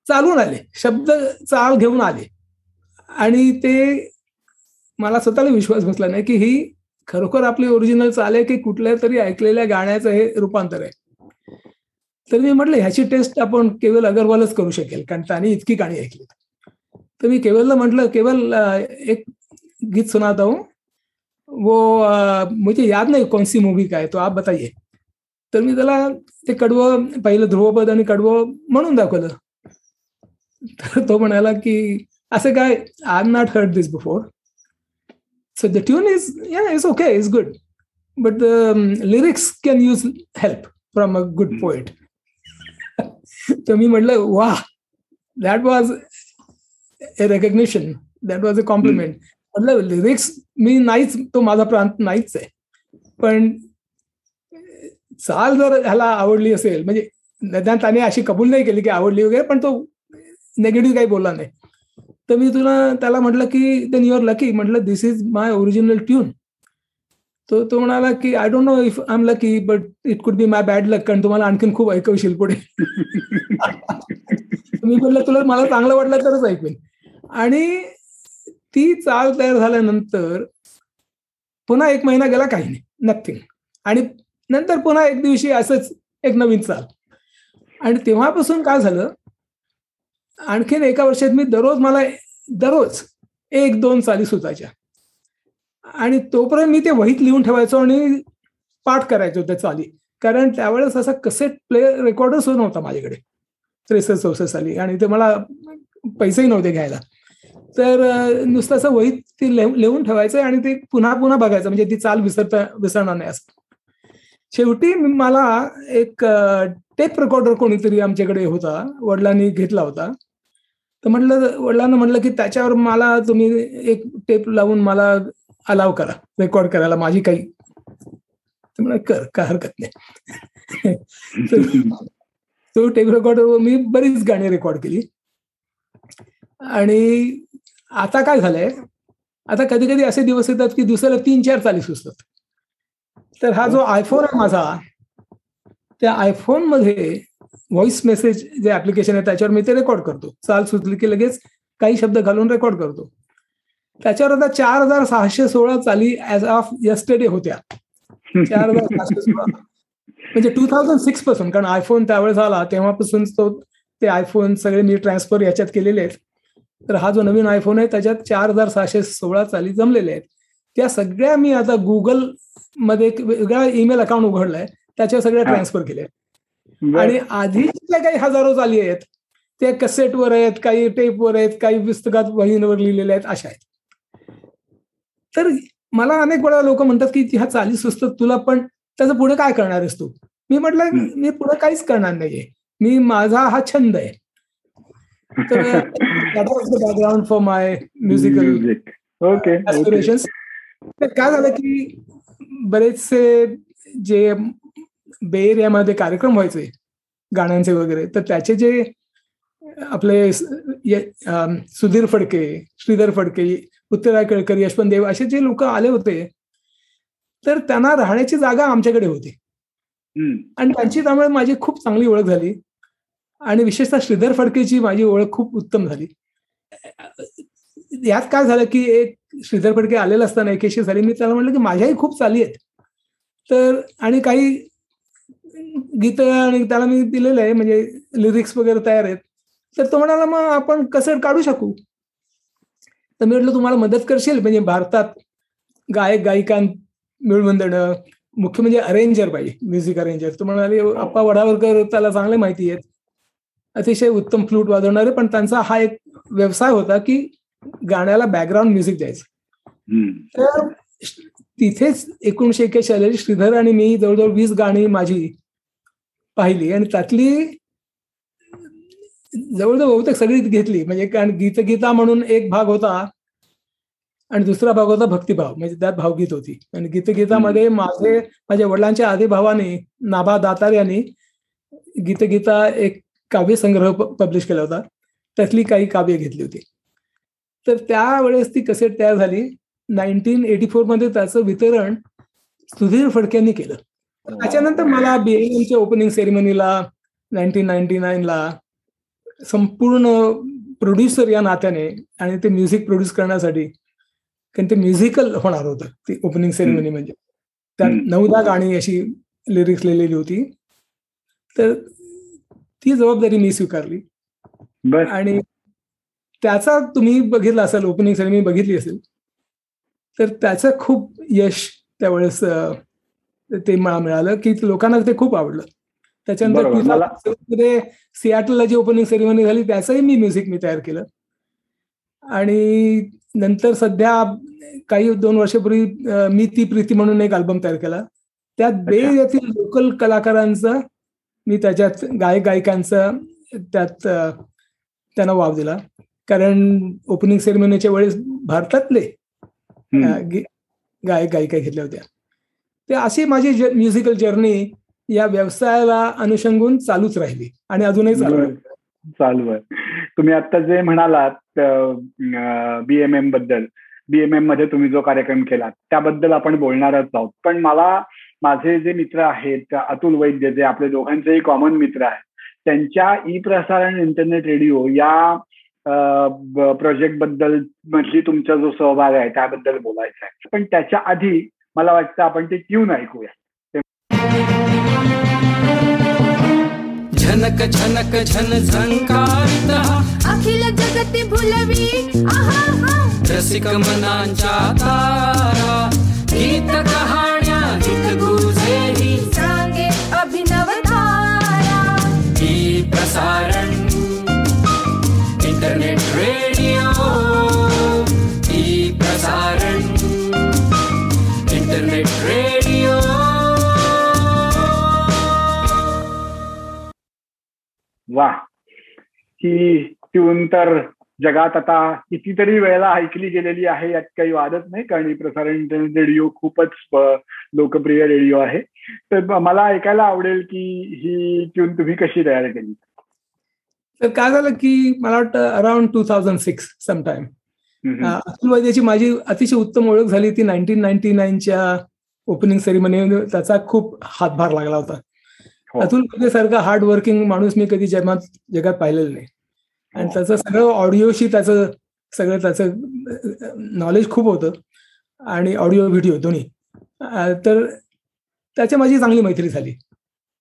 चालून आले. शब्द चाल घेऊन आले. आणि ते मला स्वतःला विश्वास बसला नाही की ही खरोखर आपली ओरिजिनल चाल की कुठल्या तरी ऐकलेल्या गाण्याचं हे रूपांतर आहे. तर मी म्हटलं ह्याची टेस्ट आपण केवळ अगरवालच करू शकेल कारण त्याने इतकी गाणी ऐकली. तर मी केवलला म्हटलं केवल एक गीत सुनाता हूं वो अं, मुझे याद नाही कौन सी मूवी काय तो आप बताइए. तर मी त्याला ते कडवं पहिलं ध्रुवपद आणि कडवं म्हणून दाखवलं. तर तो म्हणाला की असं काय I am not heard this before so the tune is या is okay is good but the lyrics can use help from a good poet तर मी म्हटलं वा that was a recognition that was a compliment म्हटलं lyrics मी नाहीच तो माझा प्रांत नाहीच आहे पण चाल जर ह्याला आवडली असेल म्हणजे निदान त्याने अशी कबूल नाही केली की आवडली वगैरे पण तो नेगेटिव्ह काही बोलला नाही तर मी तुला त्याला म्हटलं की देन युअर लकी म्हटलं this is my original tune तो तो म्हणाला की I don't know if I am lucky but it could be my bad लक कारण तुम्हाला आणखीन खूप ऐकवशील पुढे. मी म्हटलं तुला मला चांगलं वाटलं तरच ऐकवेन. आणि ती चाल तयार झाल्यानंतर पुन्हा एक महिना गेला काही नाही नथिंग आणि नंतर पुन्हा एक दिवशी असंच एक नवीन चाल. आणि तेव्हापासून काय झालं आणखीन एका वर्षात मी दररोज मला दररोज एक दोन चाली सुचायच्या आणि तोपर्यंत मी ते वहीत लिहून ठेवायचो आणि पाठ करायचो त्या चाली. कारण त्यावेळेस असा कसेट प्ले रेकॉर्डर सुद्धा नव्हता माझ्याकडे. त्रेसष्ट चौसष्ट साली. आणि ते मला पैसेही नव्हते घ्यायला. तर नुसतं असं वहीत ते लिहून ठेवायचं आणि ते पुन्हा पुन्हा बघायचं. म्हणजे ती चाल विसरता विसरणार नाही असं. शेवटी मला एक टेप रेकॉर्डर कोणीतरी आमच्याकडे होता वडिलांनी घेतला होता. तर म्हटलं वडिलांना म्हटलं की त्याच्यावर मला तुम्ही एक टेप लावून मला अलाव करा रेकॉर्ड करायला माझी काही. तर कर काय हरकत नाही. तो टेप रेकॉर्डर मी बरीच गाणी रेकॉर्ड केली. आणि आता काय झालंय आता कधी कधी असे दिवस येतात की दुसऱ्याला तीन चार चाली सुचतात. तर हा जो आयफोन आहे माझा त्या आयफोनमध्ये व्हॉइस मेसेज जे ऍप्लिकेशन आहे त्याच्यावर मी ते रेकॉर्ड करतो. चाल सुचली की लगेच काही शब्द घालून रेकॉर्ड करतो. त्याच्यावर आता चार हजार सहाशे सोळा चाली ऍज ऑफ यस्टरडे होत्या. चार हजार सहाशे सोळा. म्हणजे टू थाउजंड सिक्सपासून कारण आयफोन त्यावेळेस आला तेव्हापासून तो ते आयफोन सगळे मी ट्रान्सफर याच्यात केलेले आहेत. तर हा जो नवीन आयफोन आहे त्याच्यात चार हजार सहाशे सोळा चाली जमलेले आहेत. त्या सगळ्या मी आता गुगलमध्ये वेगळा ईमेल अकाउंट उघडलाय त्याच्या सगळ्या ट्रान्सफर केल्या आणि आधीच्या काही हजारो चाली आहेत त्या कसेटवर आहेत काही टेपवर आहेत काही पुस्तकात वहींवर लिहिलेल्या आहेत अशा आहेत. तर मला अनेक वेळा लोक म्हणतात की ह्या चाली सुचतात तुला पण त्याचं पुढे काय करणार आहेस तू? मी म्हटलं मी पुढे काहीच करणार नाहीये. मी माझा हा छंद आहे. तर background for my musical okay तर काय झालं की बरेचसे जे बे एरियामध्ये कार्यक्रम व्हायचे गाण्यांचे वगैरे. तर त्याचे जे आपले सुधीर फडके श्रीधर फडके उत्तराय केळकर यशवंत देव असे जे लोक आले होते तर त्यांना राहण्याची जागा आमच्याकडे होती. आणि त्यांची त्यामुळे माझी खूप चांगली ओळख झाली. आणि विशेषतः श्रीधर फडकेची माझी ओळख खूप उत्तम झाली. यात काय झालं की एक श्रीधर फडके आलेला असताना एकेशी साली मी त्याला म्हटलं की माझ्याही खूप चाली आहेत. तर आणि काही गीत आणि त्याला मी दिलेलं आहे म्हणजे लिरिक्स वगैरे तयार आहेत. तर तो म्हणाला मग आपण कसं काढू शकू? तर मी म्हटलं तुम्हाला मदत करशील म्हणजे भारतात गायक गायिकां मिळवून देणं मुख्य म्हणजे अरेंजर पाहिजे म्युझिक अरेंजर तो म्हणाले अप्पा वडावरकर त्याला चांगले माहिती आहेत. अतिशय उत्तम फ्लूट वाजवणारे पण त्यांचा हा एक व्यवसाय होता की गाण्याला बॅकग्राऊंड म्युझिक द्यायचं. तर तिथेच एकोणीशे एक्केचाळीस श्रीधर आणि मी जवळजवळ वीस गाणी माझी पाहिली आणि त्यातली जवळजवळ बहुतेक सगळी घेतली. म्हणजे कारण गीत गीता म्हणून एक भाग होता आणि दुसरा भाग होता भक्तिभाव. म्हणजे त्यात भावगीत होती. आणि गीतगीतामध्ये माझे माझ्या वडिलांच्या आधी भावाने नाभा दातार यांनी गीतगीता एक काव्यसंग्रह पब्लिश केला होता. त्यातली काही काव्य घेतली होती. तर त्यावेळेस ती कसेट तयार झाली. नाईन्टीन एटी फोरमध्ये त्याचं वितरण सुधीर फडक्यांनी केलं. त्याच्यानंतर मला बीएमच्या ओपनिंग सेरेमनीला नाईन्टीन नाईन्टी नाईनला संपूर्ण प्रोड्युसर या नात्याने आणि ते म्युझिक प्रोड्यूस करण्यासाठी कारण ते म्युझिकल होणार होतं ती ओपनिंग सेरेमनी म्हणजे. त्यात नऊदा गाणी अशी लिरिक्स लिहिलेली होती. तर ती जबाबदारी मी स्वीकारली. आणि त्याचा तुम्ही बघितला असाल ओपनिंग सेरेमनी बघितली असेल तर त्याचं खूप यश त्यावेळेस ते मला मिळालं की लोकांना ते खूप आवडलं. त्याच्यानंतर सियाटलला जी ओपनिंग सेरेमनी झाली त्याचंही मी म्युझिक मी तयार केलं. आणि नंतर सध्या काही दोन वर्षापूर्वी मी ती प्रीती म्हणून एक अल्बम तयार केला. त्यात बे येथील लोकल कलाकारांचं मी त्याच्यात गायक गायिकांचं त्यात त्यांना वाव दिला. कारण ओपनिंग सेरेमनीच्या वेळेस भारतातले गायक गायिका घेतल्या होत्या. ते अशी माझी म्युझिकल जर्नी या व्यवसायाला अनुषंगून चालूच राहिली आणि अजूनही चालू आहे चालू आहे. तुम्ही आता जे म्हणालात बीएमएमबद्दल बीएमएममध्ये तुम्ही जो कार्यक्रम केला त्याबद्दल आपण बोलणारच आहोत. पण मला माझे जे मित्र आहेत अतुल वैद्य जे आपले दोघांचेही कॉमन मित्र आहेत त्यांच्या ई प्रसारण इंटरनेट रेडिओ या प्रोजेक्टबद्दल मधली तुमचा जो सहभाग आहे त्याबद्दल बोलायचा आहे. पण त्याच्या आधी मला वाटतं आपण ते ट्यून ऐकूया. झनक झनक झन झंकारित. अखिल जगती भुलवी. रसिक मनांच्या तारा. गीत कहाण्या हित गुजेही सांगे अभिनव धारा. ही प्रसारण वा. ही ट्यून तर जगात आता कितीतरी वेळेला ऐकली गेलेली आहे यात काही वादच नाही कारण प्रसारण रेडिओ खूपच लोकप्रिय रेडिओ आहे. तर मला ऐकायला आवडेल की ही ट्यून तुम्ही कशी तयार केली? तर काय झालं की मला वाटतं around two thousand six sometime Atul वैद्याची माझी अतिशय उत्तम ओळख झाली. ती नाईन्टीन नाईन्टी नाईनच्या ओपनिंग सेरेमनी त्याचा खूप हातभार लागला होता. अतुल सारखा हार्ड वर्किंग माणूस मी कधी जगात जगात पाहिलेलं नाही. आणि त्याचं सगळं ऑडिओशी त्याचं सगळं त्याचं नॉलेज खूप होतं. आणि ऑडिओ व्हिडिओ दोन्ही. तर त्याची माझी चांगली मैत्री झाली.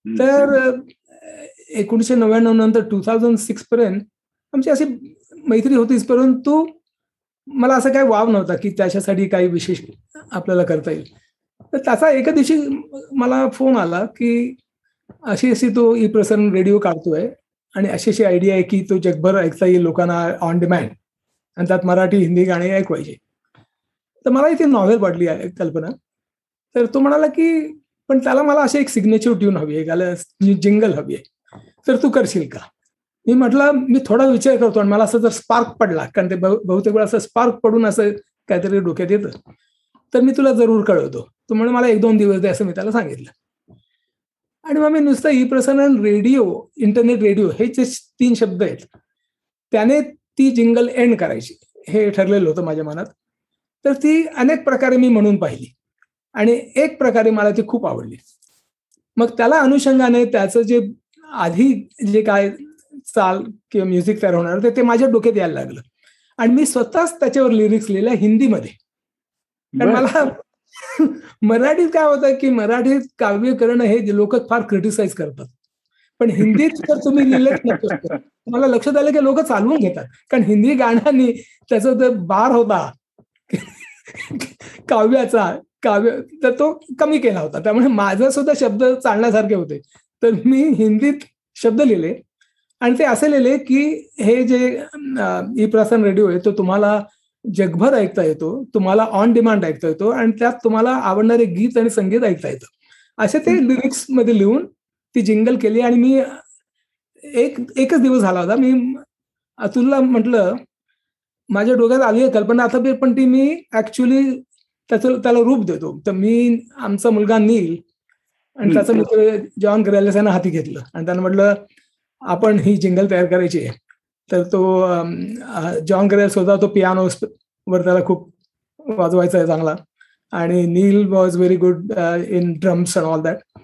तर एकोणीशे नव्याण्णव नंतर टू थाउजंड सिक्स पर्यंत आमची अशी मैत्री होतीच. परंतु मला असं काही वाव नव्हता की त्याच्यासाठी काही विशेष आपल्याला करता येईल. तर त्याचा एका दिवशी मला फोन आला की अशी अशी तो ई प्रसारण रेडिओ काढतोय. आणि अशी अशी आयडिया आहे की तो जगभर ऐकता येईल लोकांना ऑन डिमँड आणि त्यात मराठी हिंदी गाणी ऐकवायचे. तर मला इथे नॉव्हेल पडली आहे कल्पना. तर तो म्हणाला की पण त्याला मला अशी एक सिग्नेचर ट्यून हवी आहे जिंगल हवी आहे. तर तू करशील का? मी म्हटलं मी थोडा विचार करतो आणि मला असं जर स्पार्क पडला कारण ते बहुतेक वेळा असं स्पार्क पडून असं काहीतरी डोक्यात येतं. तर मी तुला जरूर कळवतो. तो म्हणून मला एक दोन दिवस दे असं मी त्याला सांगितलं. आणि मग मी नुसतं ई प्रसारण रेडिओ इंटरनेट रेडिओ हे जे तीन शब्द आहेत त्याने ती जिंगल एंड करायची. हे ठरलेलं होतं माझ्या मनात. तर ती अनेक प्रकारे मी म्हणून पाहिली. आणि एक प्रकारे मला ती खूप आवडली. मग त्याला अनुषंगाने त्याचं जे आधी जे काय चाल किंवा म्युझिक तयार होणार ते ते माझ्या डोक्यात यायला लागलं. आणि मी स्वतःच त्याच्यावर लिरिक्स लिहिल्या हिंदीमध्ये. कारण मला मराठीत काय होतं की मराठीत काव्य करणं हे लोक फार क्रिटिसाइज करतात. पण हिंदीत जर तुम्ही लिहिलेच मला लक्षात आलं की लोक चालवून घेतात. कारण हिंदी गाण्यांनी त्याचा जो बार होता काव्याचा काव्य तर तो कमी केला होता. त्यामुळे माझा सुद्धा शब्द चालण्यासारखे होते. तर मी हिंदीत शब्द लिहिले. आणि ते असे लिहिले की हे जे ई प्रसारण रेडिओ आहे तो तुम्हाला जगभर ऐकता येतो तुम्हाला ऑन डिमांड ऐकता येतो आणि त्यात तुम्हाला आवडणारे गीत आणि संगीत ऐकता येतं. असे ते लिरिक्समध्ये लिहून ती जिंगल केली आणि मी एक एकच दिवस झाला होता. मी अतुलला म्हटलं माझ्या डोक्यात आली आहे कल्पना आता पण ती मी ऍक्च्युली त्याचं त्याला रूप देतो. तर मी आमचा मुलगा नील आणि त्याचा मित्र जॉन ग्रॅलेस यांना हाती घेतलं. आणि त्यानं म्हटलं आपण ही जिंगल तयार करायची आहे. तर तो जॉन ग्रेल्स होता तो पियानो वर त्याला खूप वाजवायचा आहे चांगला. आणि Neel was very good in drums and all that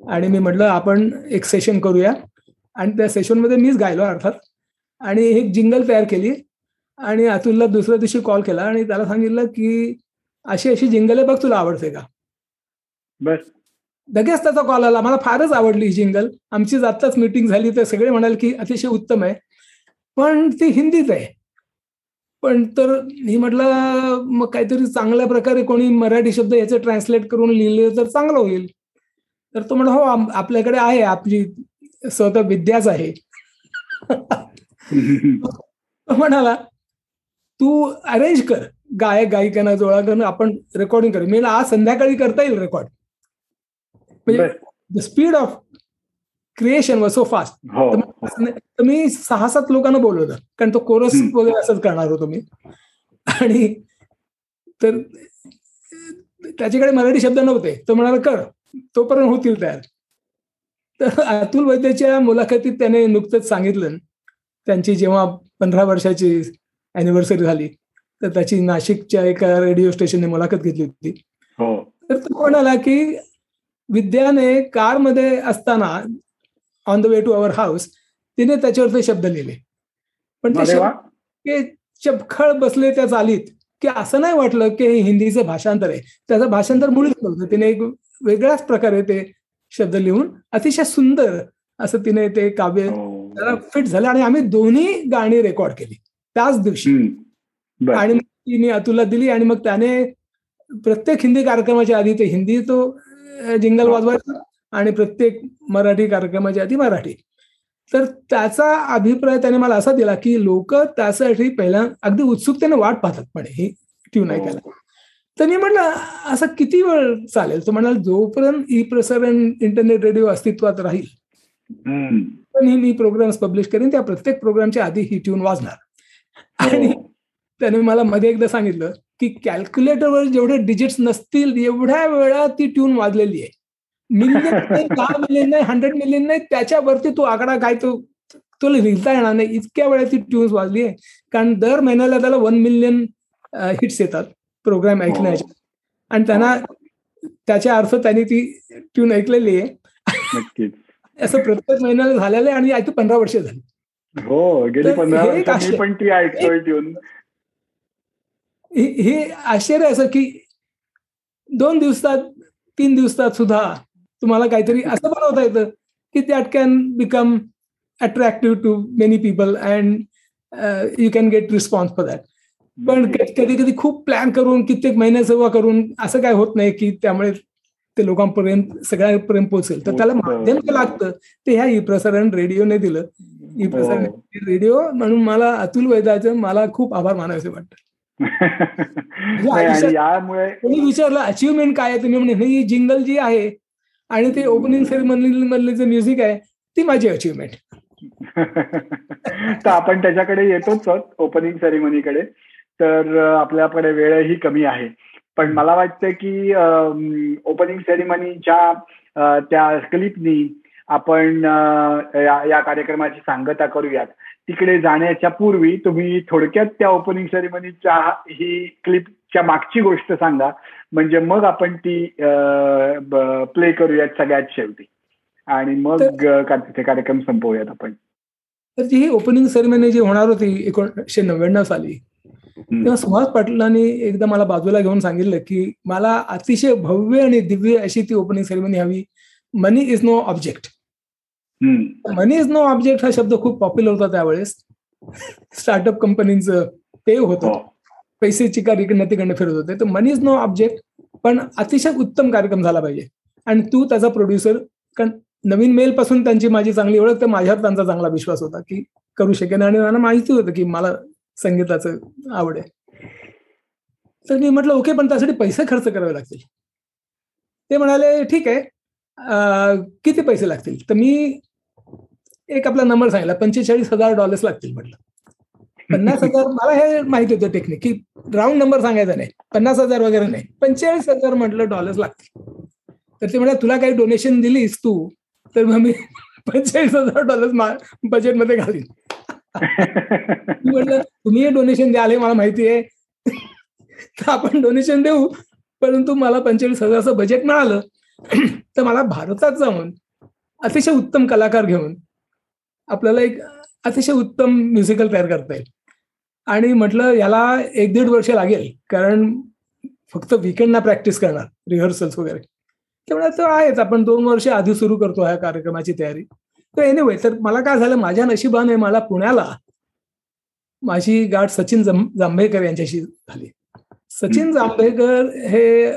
आणि मी म्हटलं आपण एक सेशन करूया. आणि त्या सेशनमध्ये मीच गायलो अर्थात. आणि एक जिंगल तयार केली. आणि अतुलला दुसऱ्या दिवशी कॉल केला. आणि त्याला सांगितलं की अशी अशी जिंगल आहे बघ तुला आवडते का? बस. लगेच त्याचा कॉल आला. मला फारच आवडली ही जिंगल आमची आत्ताच मिटिंग झाली. तर सगळे म्हणाल की अतिशय उत्तम आहे. पण ती हिंदीत आहे. पण तर मी म्हटलं मग काहीतरी चांगल्या प्रकारे कोणी मराठी शब्द याचे ट्रान्सलेट करून लिहिले तर चांगलं होईल. तर तो म्हणा हो आपल्याकडे आहे आपली स्वतः विद्याच आहे. म्हणाला तू अरेंज कर गायक गायिकांना जोळा करून आपण रेकॉर्डिंग करू. मी आज संध्याकाळी करता येईल रेकॉर्ड म्हणजे the speed of creation was so fast तर मी सहा सात लोकांना बोलवलं कारण तो कोरस वगैरे असंच करणार होतो मी. आणि तर त्याच्याकडे मराठी शब्द नव्हते. तो म्हणाला कर. तोपर्यंत होतील तयार. तर अतुल वैद्यच्या मुलाखतीत त्याने नुकतंच सांगितलं त्यांची जेव्हा पंधरा वर्षाची अॅनिव्हर्सरी झाली तर त्याची नाशिकच्या एका रेडिओ स्टेशनने मुलाखत घेतली होती. हो. तर तो म्हणाला की विद्याने कारमध्ये असताना on the way to our house तिने त्याच्यावर ते शब्द लिहिले. पण ते चपखळ बसले त्या चालीत की असं नाही वाटलं की हे हिंदीचं भाषांतर आहे. त्याचं भाषांतर मुळीच नव्हतं. तिने एक वेगळ्याच प्रकारे ते शब्द लिहून अतिशय सुंदर असं तिने ते काव्य हो. त्याला फिट झालं आणि आम्ही दोन्ही गाणी रेकॉर्ड केली. त्याच दिवशी. आणि मग ती मी अतुलला दिली आणि मग त्याने प्रत्येक हिंदी कार्यक्रमाच्या आधी ते हिंदी तो जिंगल वाजवायचा. आणि प्रत्येक मराठी कार्यक्रमाच्या आधी मराठी तर त्याचा अभिप्राय त्याने मला असा दिला की लोक त्यासाठी पहिल्या अगदी उत्सुकतेने वाट पाहतात पण ही ट्यून ऐकायला हो. तर मी म्हटलं असं किती वेळ चालेल तो म्हणाल जोपर्यंत ई प्रसारण इंटरनेट रेडिओ अस्तित्वात राहील. पण ही मी प्रोग्राम्स पब्लिश करेन त्या प्रत्येक प्रोग्रामच्या आधी ही ट्यून वाजणार आणि हो. त्याने मला मध्ये एकदा सांगितलं की कॅल्क्युलेटरवर जेवढे डिजिट्स नसतील एवढ्या वेळा ती ट्यून वाजलेली आहे मिलियन नाही दहा मिलियन नाही हंड्रेड मिलियन नाही त्याच्यावरती तो आकडा काय तो तुला लिहिता येणार नाही. इतक्या वेळा ती ट्यून्स वाजली आहे. कारण दर महिन्याला त्याला वन मिलियन हिट्स येतात. प्रोग्राम ऐकण्याचे. आणि त्यांना त्याच्या अर्थ त्यांनी ती ट्यून ऐकलेली आहे. असं प्रत्येक महिन्याला झालेलं आहे आणि आता पंधरा वर्ष झाली. हो गेली पंधरा हे हे हे आश्चर्य असं की दोन दिवसात तीन दिवसात सुद्धा तुम्हाला काहीतरी असं बनवता येतं की that can become attractive to many people and you can get response for that पण कधी कधी खूप प्लॅन करून कित्येक महिन्याचं करून असं काय होत नाही की त्यामुळे ते लोकांपर्यंत सगळ्यापर्यंत पोहोचेल. तर त्याला माध्यम जे लागतं. ते ह्या ई प्रसारण रेडिओने दिलं. ई प्रसारण हो. रेडिओ म्हणून मला अतुल वैदाचं मला खूप आभार मानायचे वाटतं. आयुष्यात- यामुळे कोणी विचारलं अचिव्हमेंट काय आहे? तुम्ही म्हणे ही जिंगल जी आहे आणि ते ओपनिंग सेरेमनी मधले जे म्युझिक आहे ती माझी अचिव्हमेंट तर आपण त्याच्याकडे येतोच ओपनिंग सेरेमनीकडे तर आपल्याकडे वेळही कमी आहे. पण मला वाटतं की ओपनिंग सेरेमनीच्या त्या क्लिपनी आपण या या कार्यक्रमाची सांगता करूयात. तिकडे जाण्याच्या पूर्वी तुम्ही थोडक्यात त्या ओपनिंग सेरेमनीच्या ही क्लिपच्या मागची गोष्ट सांगा. म्हणजे मग आपण ती प्ले करूयात सगळ्यात शेवटी. आणि मग अं, का- ते कार्यक्रम संपवूयात आपण. तर जी ही ओपनिंग सेरेमनी जी होणार होती एकोणीसशे नव्याण्णव साली. तेव्हा सुहास पाटलांनी एकदा मला बाजूला घेऊन सांगितलं की मला अतिशय भव्य आणि दिव्य अशी ती ओपनिंग सेरेमनी हवी. Money is no object. Money is no object हा शब्द खूप पॉप्युलर होता त्यावेळेस. स्टार्टअप कंपनीचं ते होतं. पैसेची पैसे चिकार फिरत होते. तर मनी इज नो ऑब्जेक्ट पण अतिशय उत्तम कार्यक्रम झाला पाहिजे. आणि तू त्याचा प्रोड्युसर कारण नवीन मेल पासून त्यांची माझी चांगली ओळख तर माझ्यावर त्यांचा चांगला विश्वास होता की करू शकेन. आणि मला माहिती होतं की मला संगीताचं आवड आहे. तर मी म्हटलं ओके पण त्यासाठी पैसे खर्च करावे लागतील. ते म्हणाले ठीक आहे. किती पैसे लागतील? तर मी एक आपला नंबर सांगितला पंचेचाळीस हजार डॉलर्स लागतील म्हटलं. पन्नास हजार मला हे माहिती होतं टेक्निक की राऊंड नंबर सांगायचा नाही. पन्नास हजार वगैरे नाही. पंचेचाळीस हजार म्हटलं डॉलर्स लागतील. तर ते म्हणा तुला काही डोनेशन दिलीस तू? तर मग मी पंचेचाळीस हजार डॉलर्स बजेटमध्ये घालीन. म्हटलं तुम्ही हे डोनेशन द्याल हे मला माहिती आहे. तर आपण डोनेशन देऊ. परंतु मला पंचेचाळीस हजारचं बजेट मिळालं. तर मला भारतात जाऊन अतिशय उत्तम कलाकार घेऊन आपल्याला एक अतिशय उत्तम म्युझिकल तयार करता येईल. आणि म्हटलं याला एक दीड वर्ष लागेल कारण फक्त विकेंडना प्रॅक्टिस करणार रिहर्सल्स वगैरे. त्यामुळे तो आहेच आपण दोन वर्ष आधी सुरू करतो ह्या कार्यक्रमाची तयारी. तर एनिवे तर मला काय झालं माझ्या नशिबाने मला पुण्याला माझी गाठ सचिन जांभेकर यांच्याशी झाली. सचिन जांभेकर हे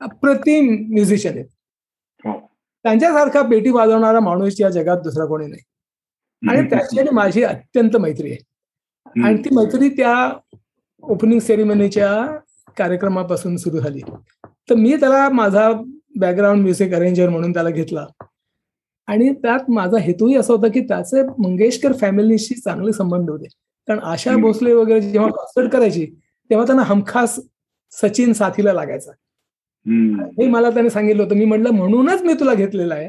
अप्रतिम म्युझिशियन आहेत. हो. त्यांच्यासारखा पेटी वाजवणारा माणूस या जगात दुसरा कोणी नाही. आणि त्याची आणि माझी अत्यंत मैत्री आहे. आणि ती मैत्री त्या ओपनिंग सेरेमनीच्या कार्यक्रमापासून सुरू झाली. तर मी त्याला माझा बॅकग्राऊंड म्युझिक अरेंजर म्हणून त्याला घेतला. आणि त्यात माझा हेतूही असा होता की त्याचे मंगेशकर फॅमिलीशी चांगले संबंध होते. कारण आशा. भोसले वगैरे जेव्हा कॉन्सर्ट करायची तेव्हा त्यांना हमखास सचिन साथीला लागायचा. हे मला त्याने सांगितलं होतं. मी म्हटलं म्हणूनच मी तुला घेतलेलं आहे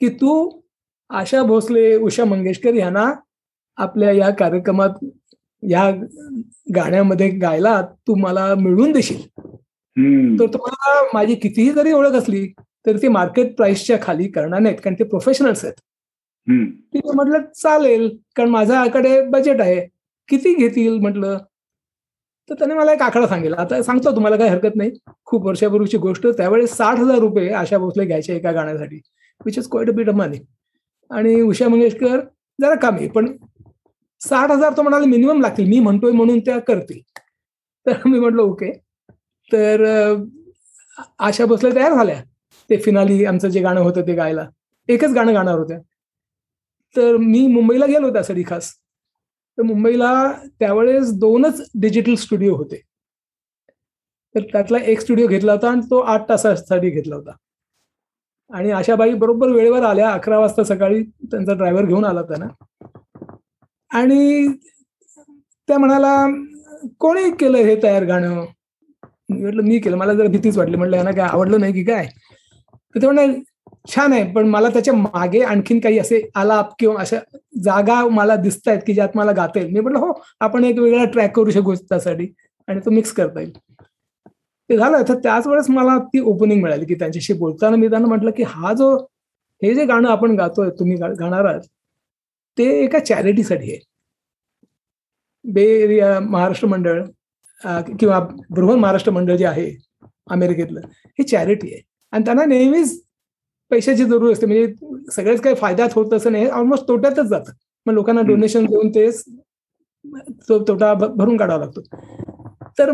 की तू आशा भोसले उषा मंगेशकर यांना आपल्या या कार्यक्रमात या गाण्यामध्ये गायला तू मला मिळवून देशील. तर तुम्हाला माझी कितीही जरी ओळख असली तरी ती मार्केट प्राइसच्या खाली करणार नाहीत कारण ते प्रोफेशनल्स आहेत. मी म्हटलं चालेल कारण माझ्याकडे बजेट आहे. किती घेतील? म्हटलं. तर त्याने मला एक आकडा सांगितला. आता सांगतो तुम्हाला काही हरकत नाही. खूप वर्षापूर्वीची गोष्ट. त्यावेळेस साठ हजार रुपये आशा भोसले घ्यायचे एका गाण्यासाठी which is quite a bit money आणि उषा मंगेशकर जरा कमी पण साठ हजार तो म्हणाले मिनिमम लागतील. मी म्हणतोय म्हणून त्या करतील. तर मी म्हटलं ओके तर आशा भोसले तयार झाल्या. ते फिनाली आमचं जे गाणं होतं ते गायला. एकच गाणं गाणार होत्या. तर मी मुंबईला गेलो त्यासाठी खास. तर मुंबईला त्यावेळेस दोनच डिजिटल स्टुडिओ होते. तर त्यातला एक स्टुडिओ घेतला होता आणि तो आठ तासासाठी घेतला होता. आणि आशाबाई बरोबर वेळेवर आल्या अकरा वाजता सकाळी त्यांचा ड्रायव्हर घेऊन आला त्यांना आणि त्या म्हणाला कोणी केलं हे तयार गाणं? म्हटलं मी केलं. मला जरा भीतीच वाटली. म्हटलं यांना काय आवडलं नाही की काय? तर ते म्हणाल छान आहे पण मला त्याच्यामागे आणखीन काही असे आलाप किंवा अशा जागा मला दिसत आहेत की ज्यात मला गाता येईल. मी म्हटलं हो आपण एक वेगळा ट्रॅक करू शकू त्यासाठी आणि तो मिक्स करता येईल. ते झालं. तर त्याच वेळेस मला ती ओपनिंग मिळाली की त्यांच्याशी बोलताना मी त्यांना म्हटलं की हा जो हे जे गाणं आपण गातोय तुम्ही गाणार आहात ते एका चॅरिटीसाठी आहे. बे एरिया महाराष्ट्र मंडळ किंवा बृहन महाराष्ट्र मंडळ जे आहे अमेरिकेतलं हे चॅरिटी आहे. आणि त्यांना नेहमीच पैशाची जरूर असते. म्हणजे सगळेच काही फायद्यात होत असं नाही. ऑलमोस्ट तोट्यातच जातं. मग लोकांना. डोनेशन देऊन ते तो तोटा भरून काढावा लागतो. तर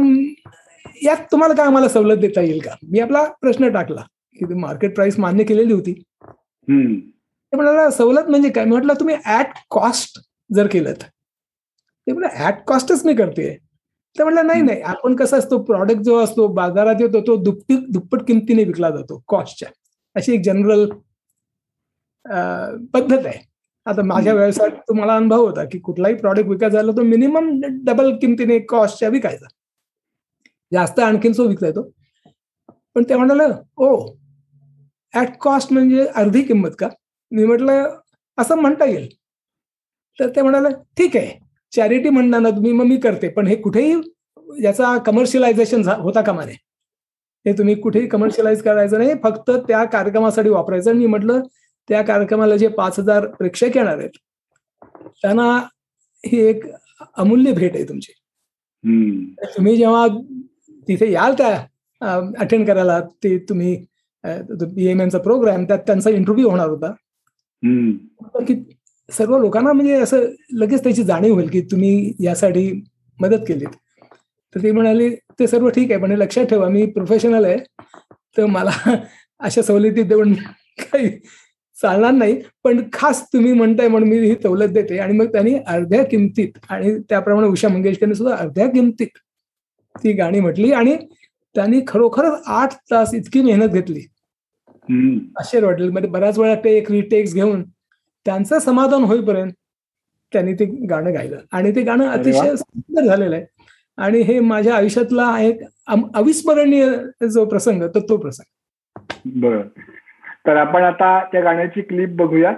यात तुम्हाला काय आम्हाला सवलत देता येईल का? मी आपला प्रश्न टाकला. की मार्केट प्राइस मान्य केलेली होती. ते म्हणाला सवलत म्हणजे काय? मी म्हटलं तुम्ही ऍट कॉस्ट जर केलं ते म्हटलं ऍट कॉस्टच मी करते ते म्हटलं नाही नाही आपण कसं असतो प्रॉडक्ट जो असतो बाजारात येतो तो दुप्पट दुप्पट किमतीने विकला जातो कॉस्टच्या अशी एक जनरल पद्धत आहे. आता माझ्या व्यवसायात तुम्हाला अनुभव होता की कुठलाही प्रॉडक्ट विकायचा झाला तो मिनिमम डबल किमतीने कॉस्टच्या विकायचा. जास्त आणखीन तो विकता येतो पण ते म्हणाले ओ ऍट कॉस्ट म्हणजे अर्धी किंमत का? मी म्हटलं असं म्हणता येईल. तर ते म्हणाले ठीक आहे. चॅरिटी म्हणणार ना तुम्ही मग मी करते. पण हे कुठेही याचा कमर्शियलायझेशन होता कामा नये. हे तुम्ही कुठेही कमर्शियलाइज करायचं नाही. फक्त त्या कार्यक्रमासाठी वापरायचं. आणि मी म्हटलं त्या कार्यक्रमाला जे पाच हजार प्रेक्षक येणार आहेत त्यांना ही एक अमूल्य भेट आहे तुमची. तुम्ही जेव्हा तिथे याल त्या अटेंड करायला ते तुम्ही पी एम एमचा प्रोग्राम त्यात त्यांचा इंटरव्ह्यू होणार होता. की सर्व लोकांना म्हणजे असं लगेच त्याची जाणीव होईल की तुम्ही यासाठी मदत केलीत. तर ते म्हणाले ते सर्व ठीक आहे पण लक्षात ठेवा मी प्रोफेशनल आहे तर मला अशा सवलती देऊन काही चालणार नाही पण खास तुम्ही म्हणताय म्हणून मी ही सवलत देते. आणि मग त्यांनी अर्ध्या किमतीत आणि त्याप्रमाणे उषा मंगेशकरने सुद्धा अर्ध्या किमतीत ती गाणी म्हटली आणि त्यांनी खरोखरच आठ तास इतकी मेहनत घेतली. आश्चर्य वाटेल म्हणजे बऱ्याच वेळा टेक रिटेक्स घेऊन त्यांचं समाधान होईपर्यंत त्यांनी ते गाणं गायलं. आणि ते गाणं. अतिशय सुंदर झालेलं आहे. आणि हे माझ्या आयुष्यातला एक अविस्मरणीय जो प्रसंग तर तो प्रसंग. बर. तर आपण आता त्या गाण्याची क्लिप बघूया.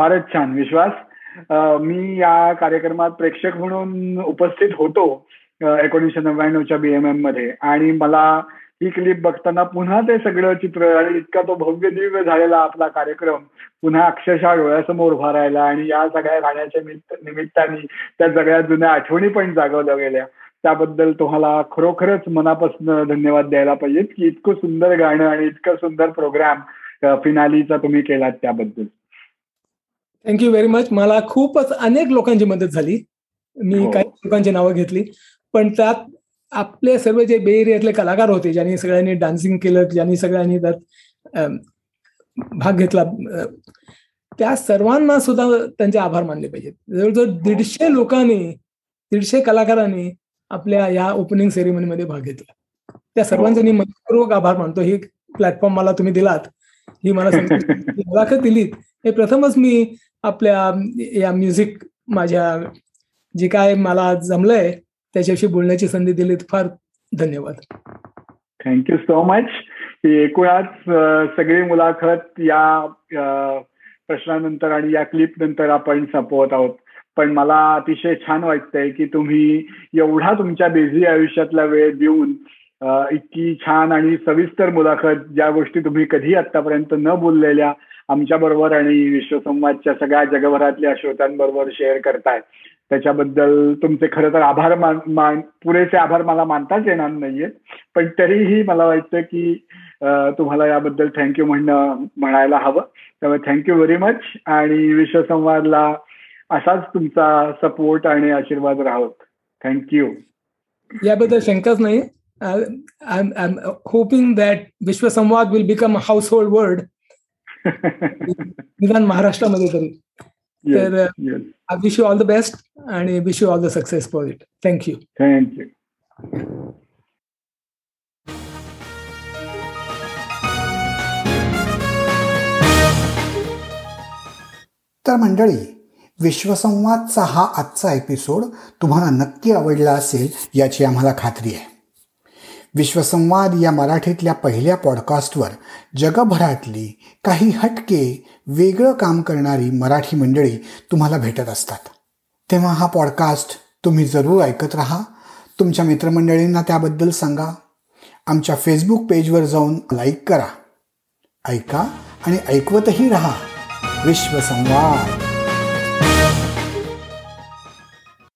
फारच छान. विश्वास. मी या कार्यक्रमात प्रेक्षक म्हणून उपस्थित होतो एकोणीसशे नव्याण्णवच्या बीएमएममध्ये. आणि मला ही क्लिप बघताना पुन्हा ते सगळं चित्र आणि इतका तो भव्य दिव्य झालेला आपला कार्यक्रम पुन्हा अक्षरशः डोळ्यासमोर उभा राहिला आणि या सगळ्या गाण्याच्या निमित्ताने त्या सगळ्या जुन्या आठवणी पण जागवल्या गेल्या. त्याबद्दल तुम्हाला खरोखरच मनापासून धन्यवाद द्यायला पाहिजेत की इतकं सुंदर गाणं आणि इतकं सुंदर प्रोग्राम फिनालीचा तुम्ही केलात त्याबद्दल. थँक्यू व्हेरी मच मला खूपच अनेक लोकांची मदत झाली. मी हो. काही लोकांची नावं घेतली. पण त्यात आपले सर्व जे बे एरियातले कलाकार होते ज्यांनी सगळ्यांनी डान्सिंग केलं ज्यांनी सगळ्यांनी त्यात भाग घेतला त्या सर्वांना सुद्धा त्यांचे आभार मानले पाहिजेत. जवळजवळ दीडशे लोकांनी दीडशे कलाकारांनी आपल्या या ओपनिंग सेरेमनीमध्ये भाग घेतला. त्या सर्वांचे मी मनपूर्वक आभार मानतो. ही प्लॅटफॉर्म मला तुम्ही दिलात. ही मला मुलाखत दिलीत. हे प्रथमच मी आपल्या या म्युझिक माझ्या जे काय मला जमलंय त्याच्याशी बोलण्याची संधी दिली फार धन्यवाद. थँक्यू सो मच ही एकूणच सगळी मुलाखत या प्रश्नानंतर आणि या क्लिप नंतर आपण संपवत आहोत. पण मला अतिशय छान वाटतंय की तुम्ही एवढा तुमच्या बिझी आयुष्यातला वेळ देऊन इतकी छान आणि सविस्तर मुलाखत ज्या गोष्टी तुम्ही कधी आतापर्यंत न बोललेल्या आमच्या बरोबर आणि विश्वसंवादच्या सगळ्या जगभरातल्या श्रोत्यांबरोबर शेअर करताय. त्याच्याबद्दल तुमचे खरं तर आभार मान मान पुरेसे आभार मला मानताच येणार नाहीये. पण तरीही मला वाटतं की तुम्हाला याबद्दल थँक्यू म्हणणं म्हणायला हवं. त्यामुळे थँक्यू व्हेरी मच आणि विश्वसंवादला असाच तुमचा सपोर्ट आणि आशीर्वाद राहत. थँक्यू याबद्दल शंकाच नाही. I am hoping that Vishwasamvad will become a household word निदान महाराष्ट्रामध्ये तरी. तर I wish you all the best आणि wish you all the success for it thank you thank you तर मंडळी विश्वसंवादचा हा आजचा एपिसोड तुम्हाला नक्की आवडला असेल याची आम्हाला खात्री आहे. विश्वसंवाद या मराठीतल्या पहिल्या पॉडकास्टवर जगभरातली काही हटके वेगळं काम करणारी मराठी मंडळी तुम्हाला भेटत असतात. तेव्हा हा पॉडकास्ट तुम्ही जरूर ऐकत राहा. तुमच्या मित्रमंडळींना त्याबद्दल सांगा. आमच्या फेसबुक पेजवर जाऊन लाईक करा. ऐका आणि ऐकवतही राहा. विश्वसंवाद.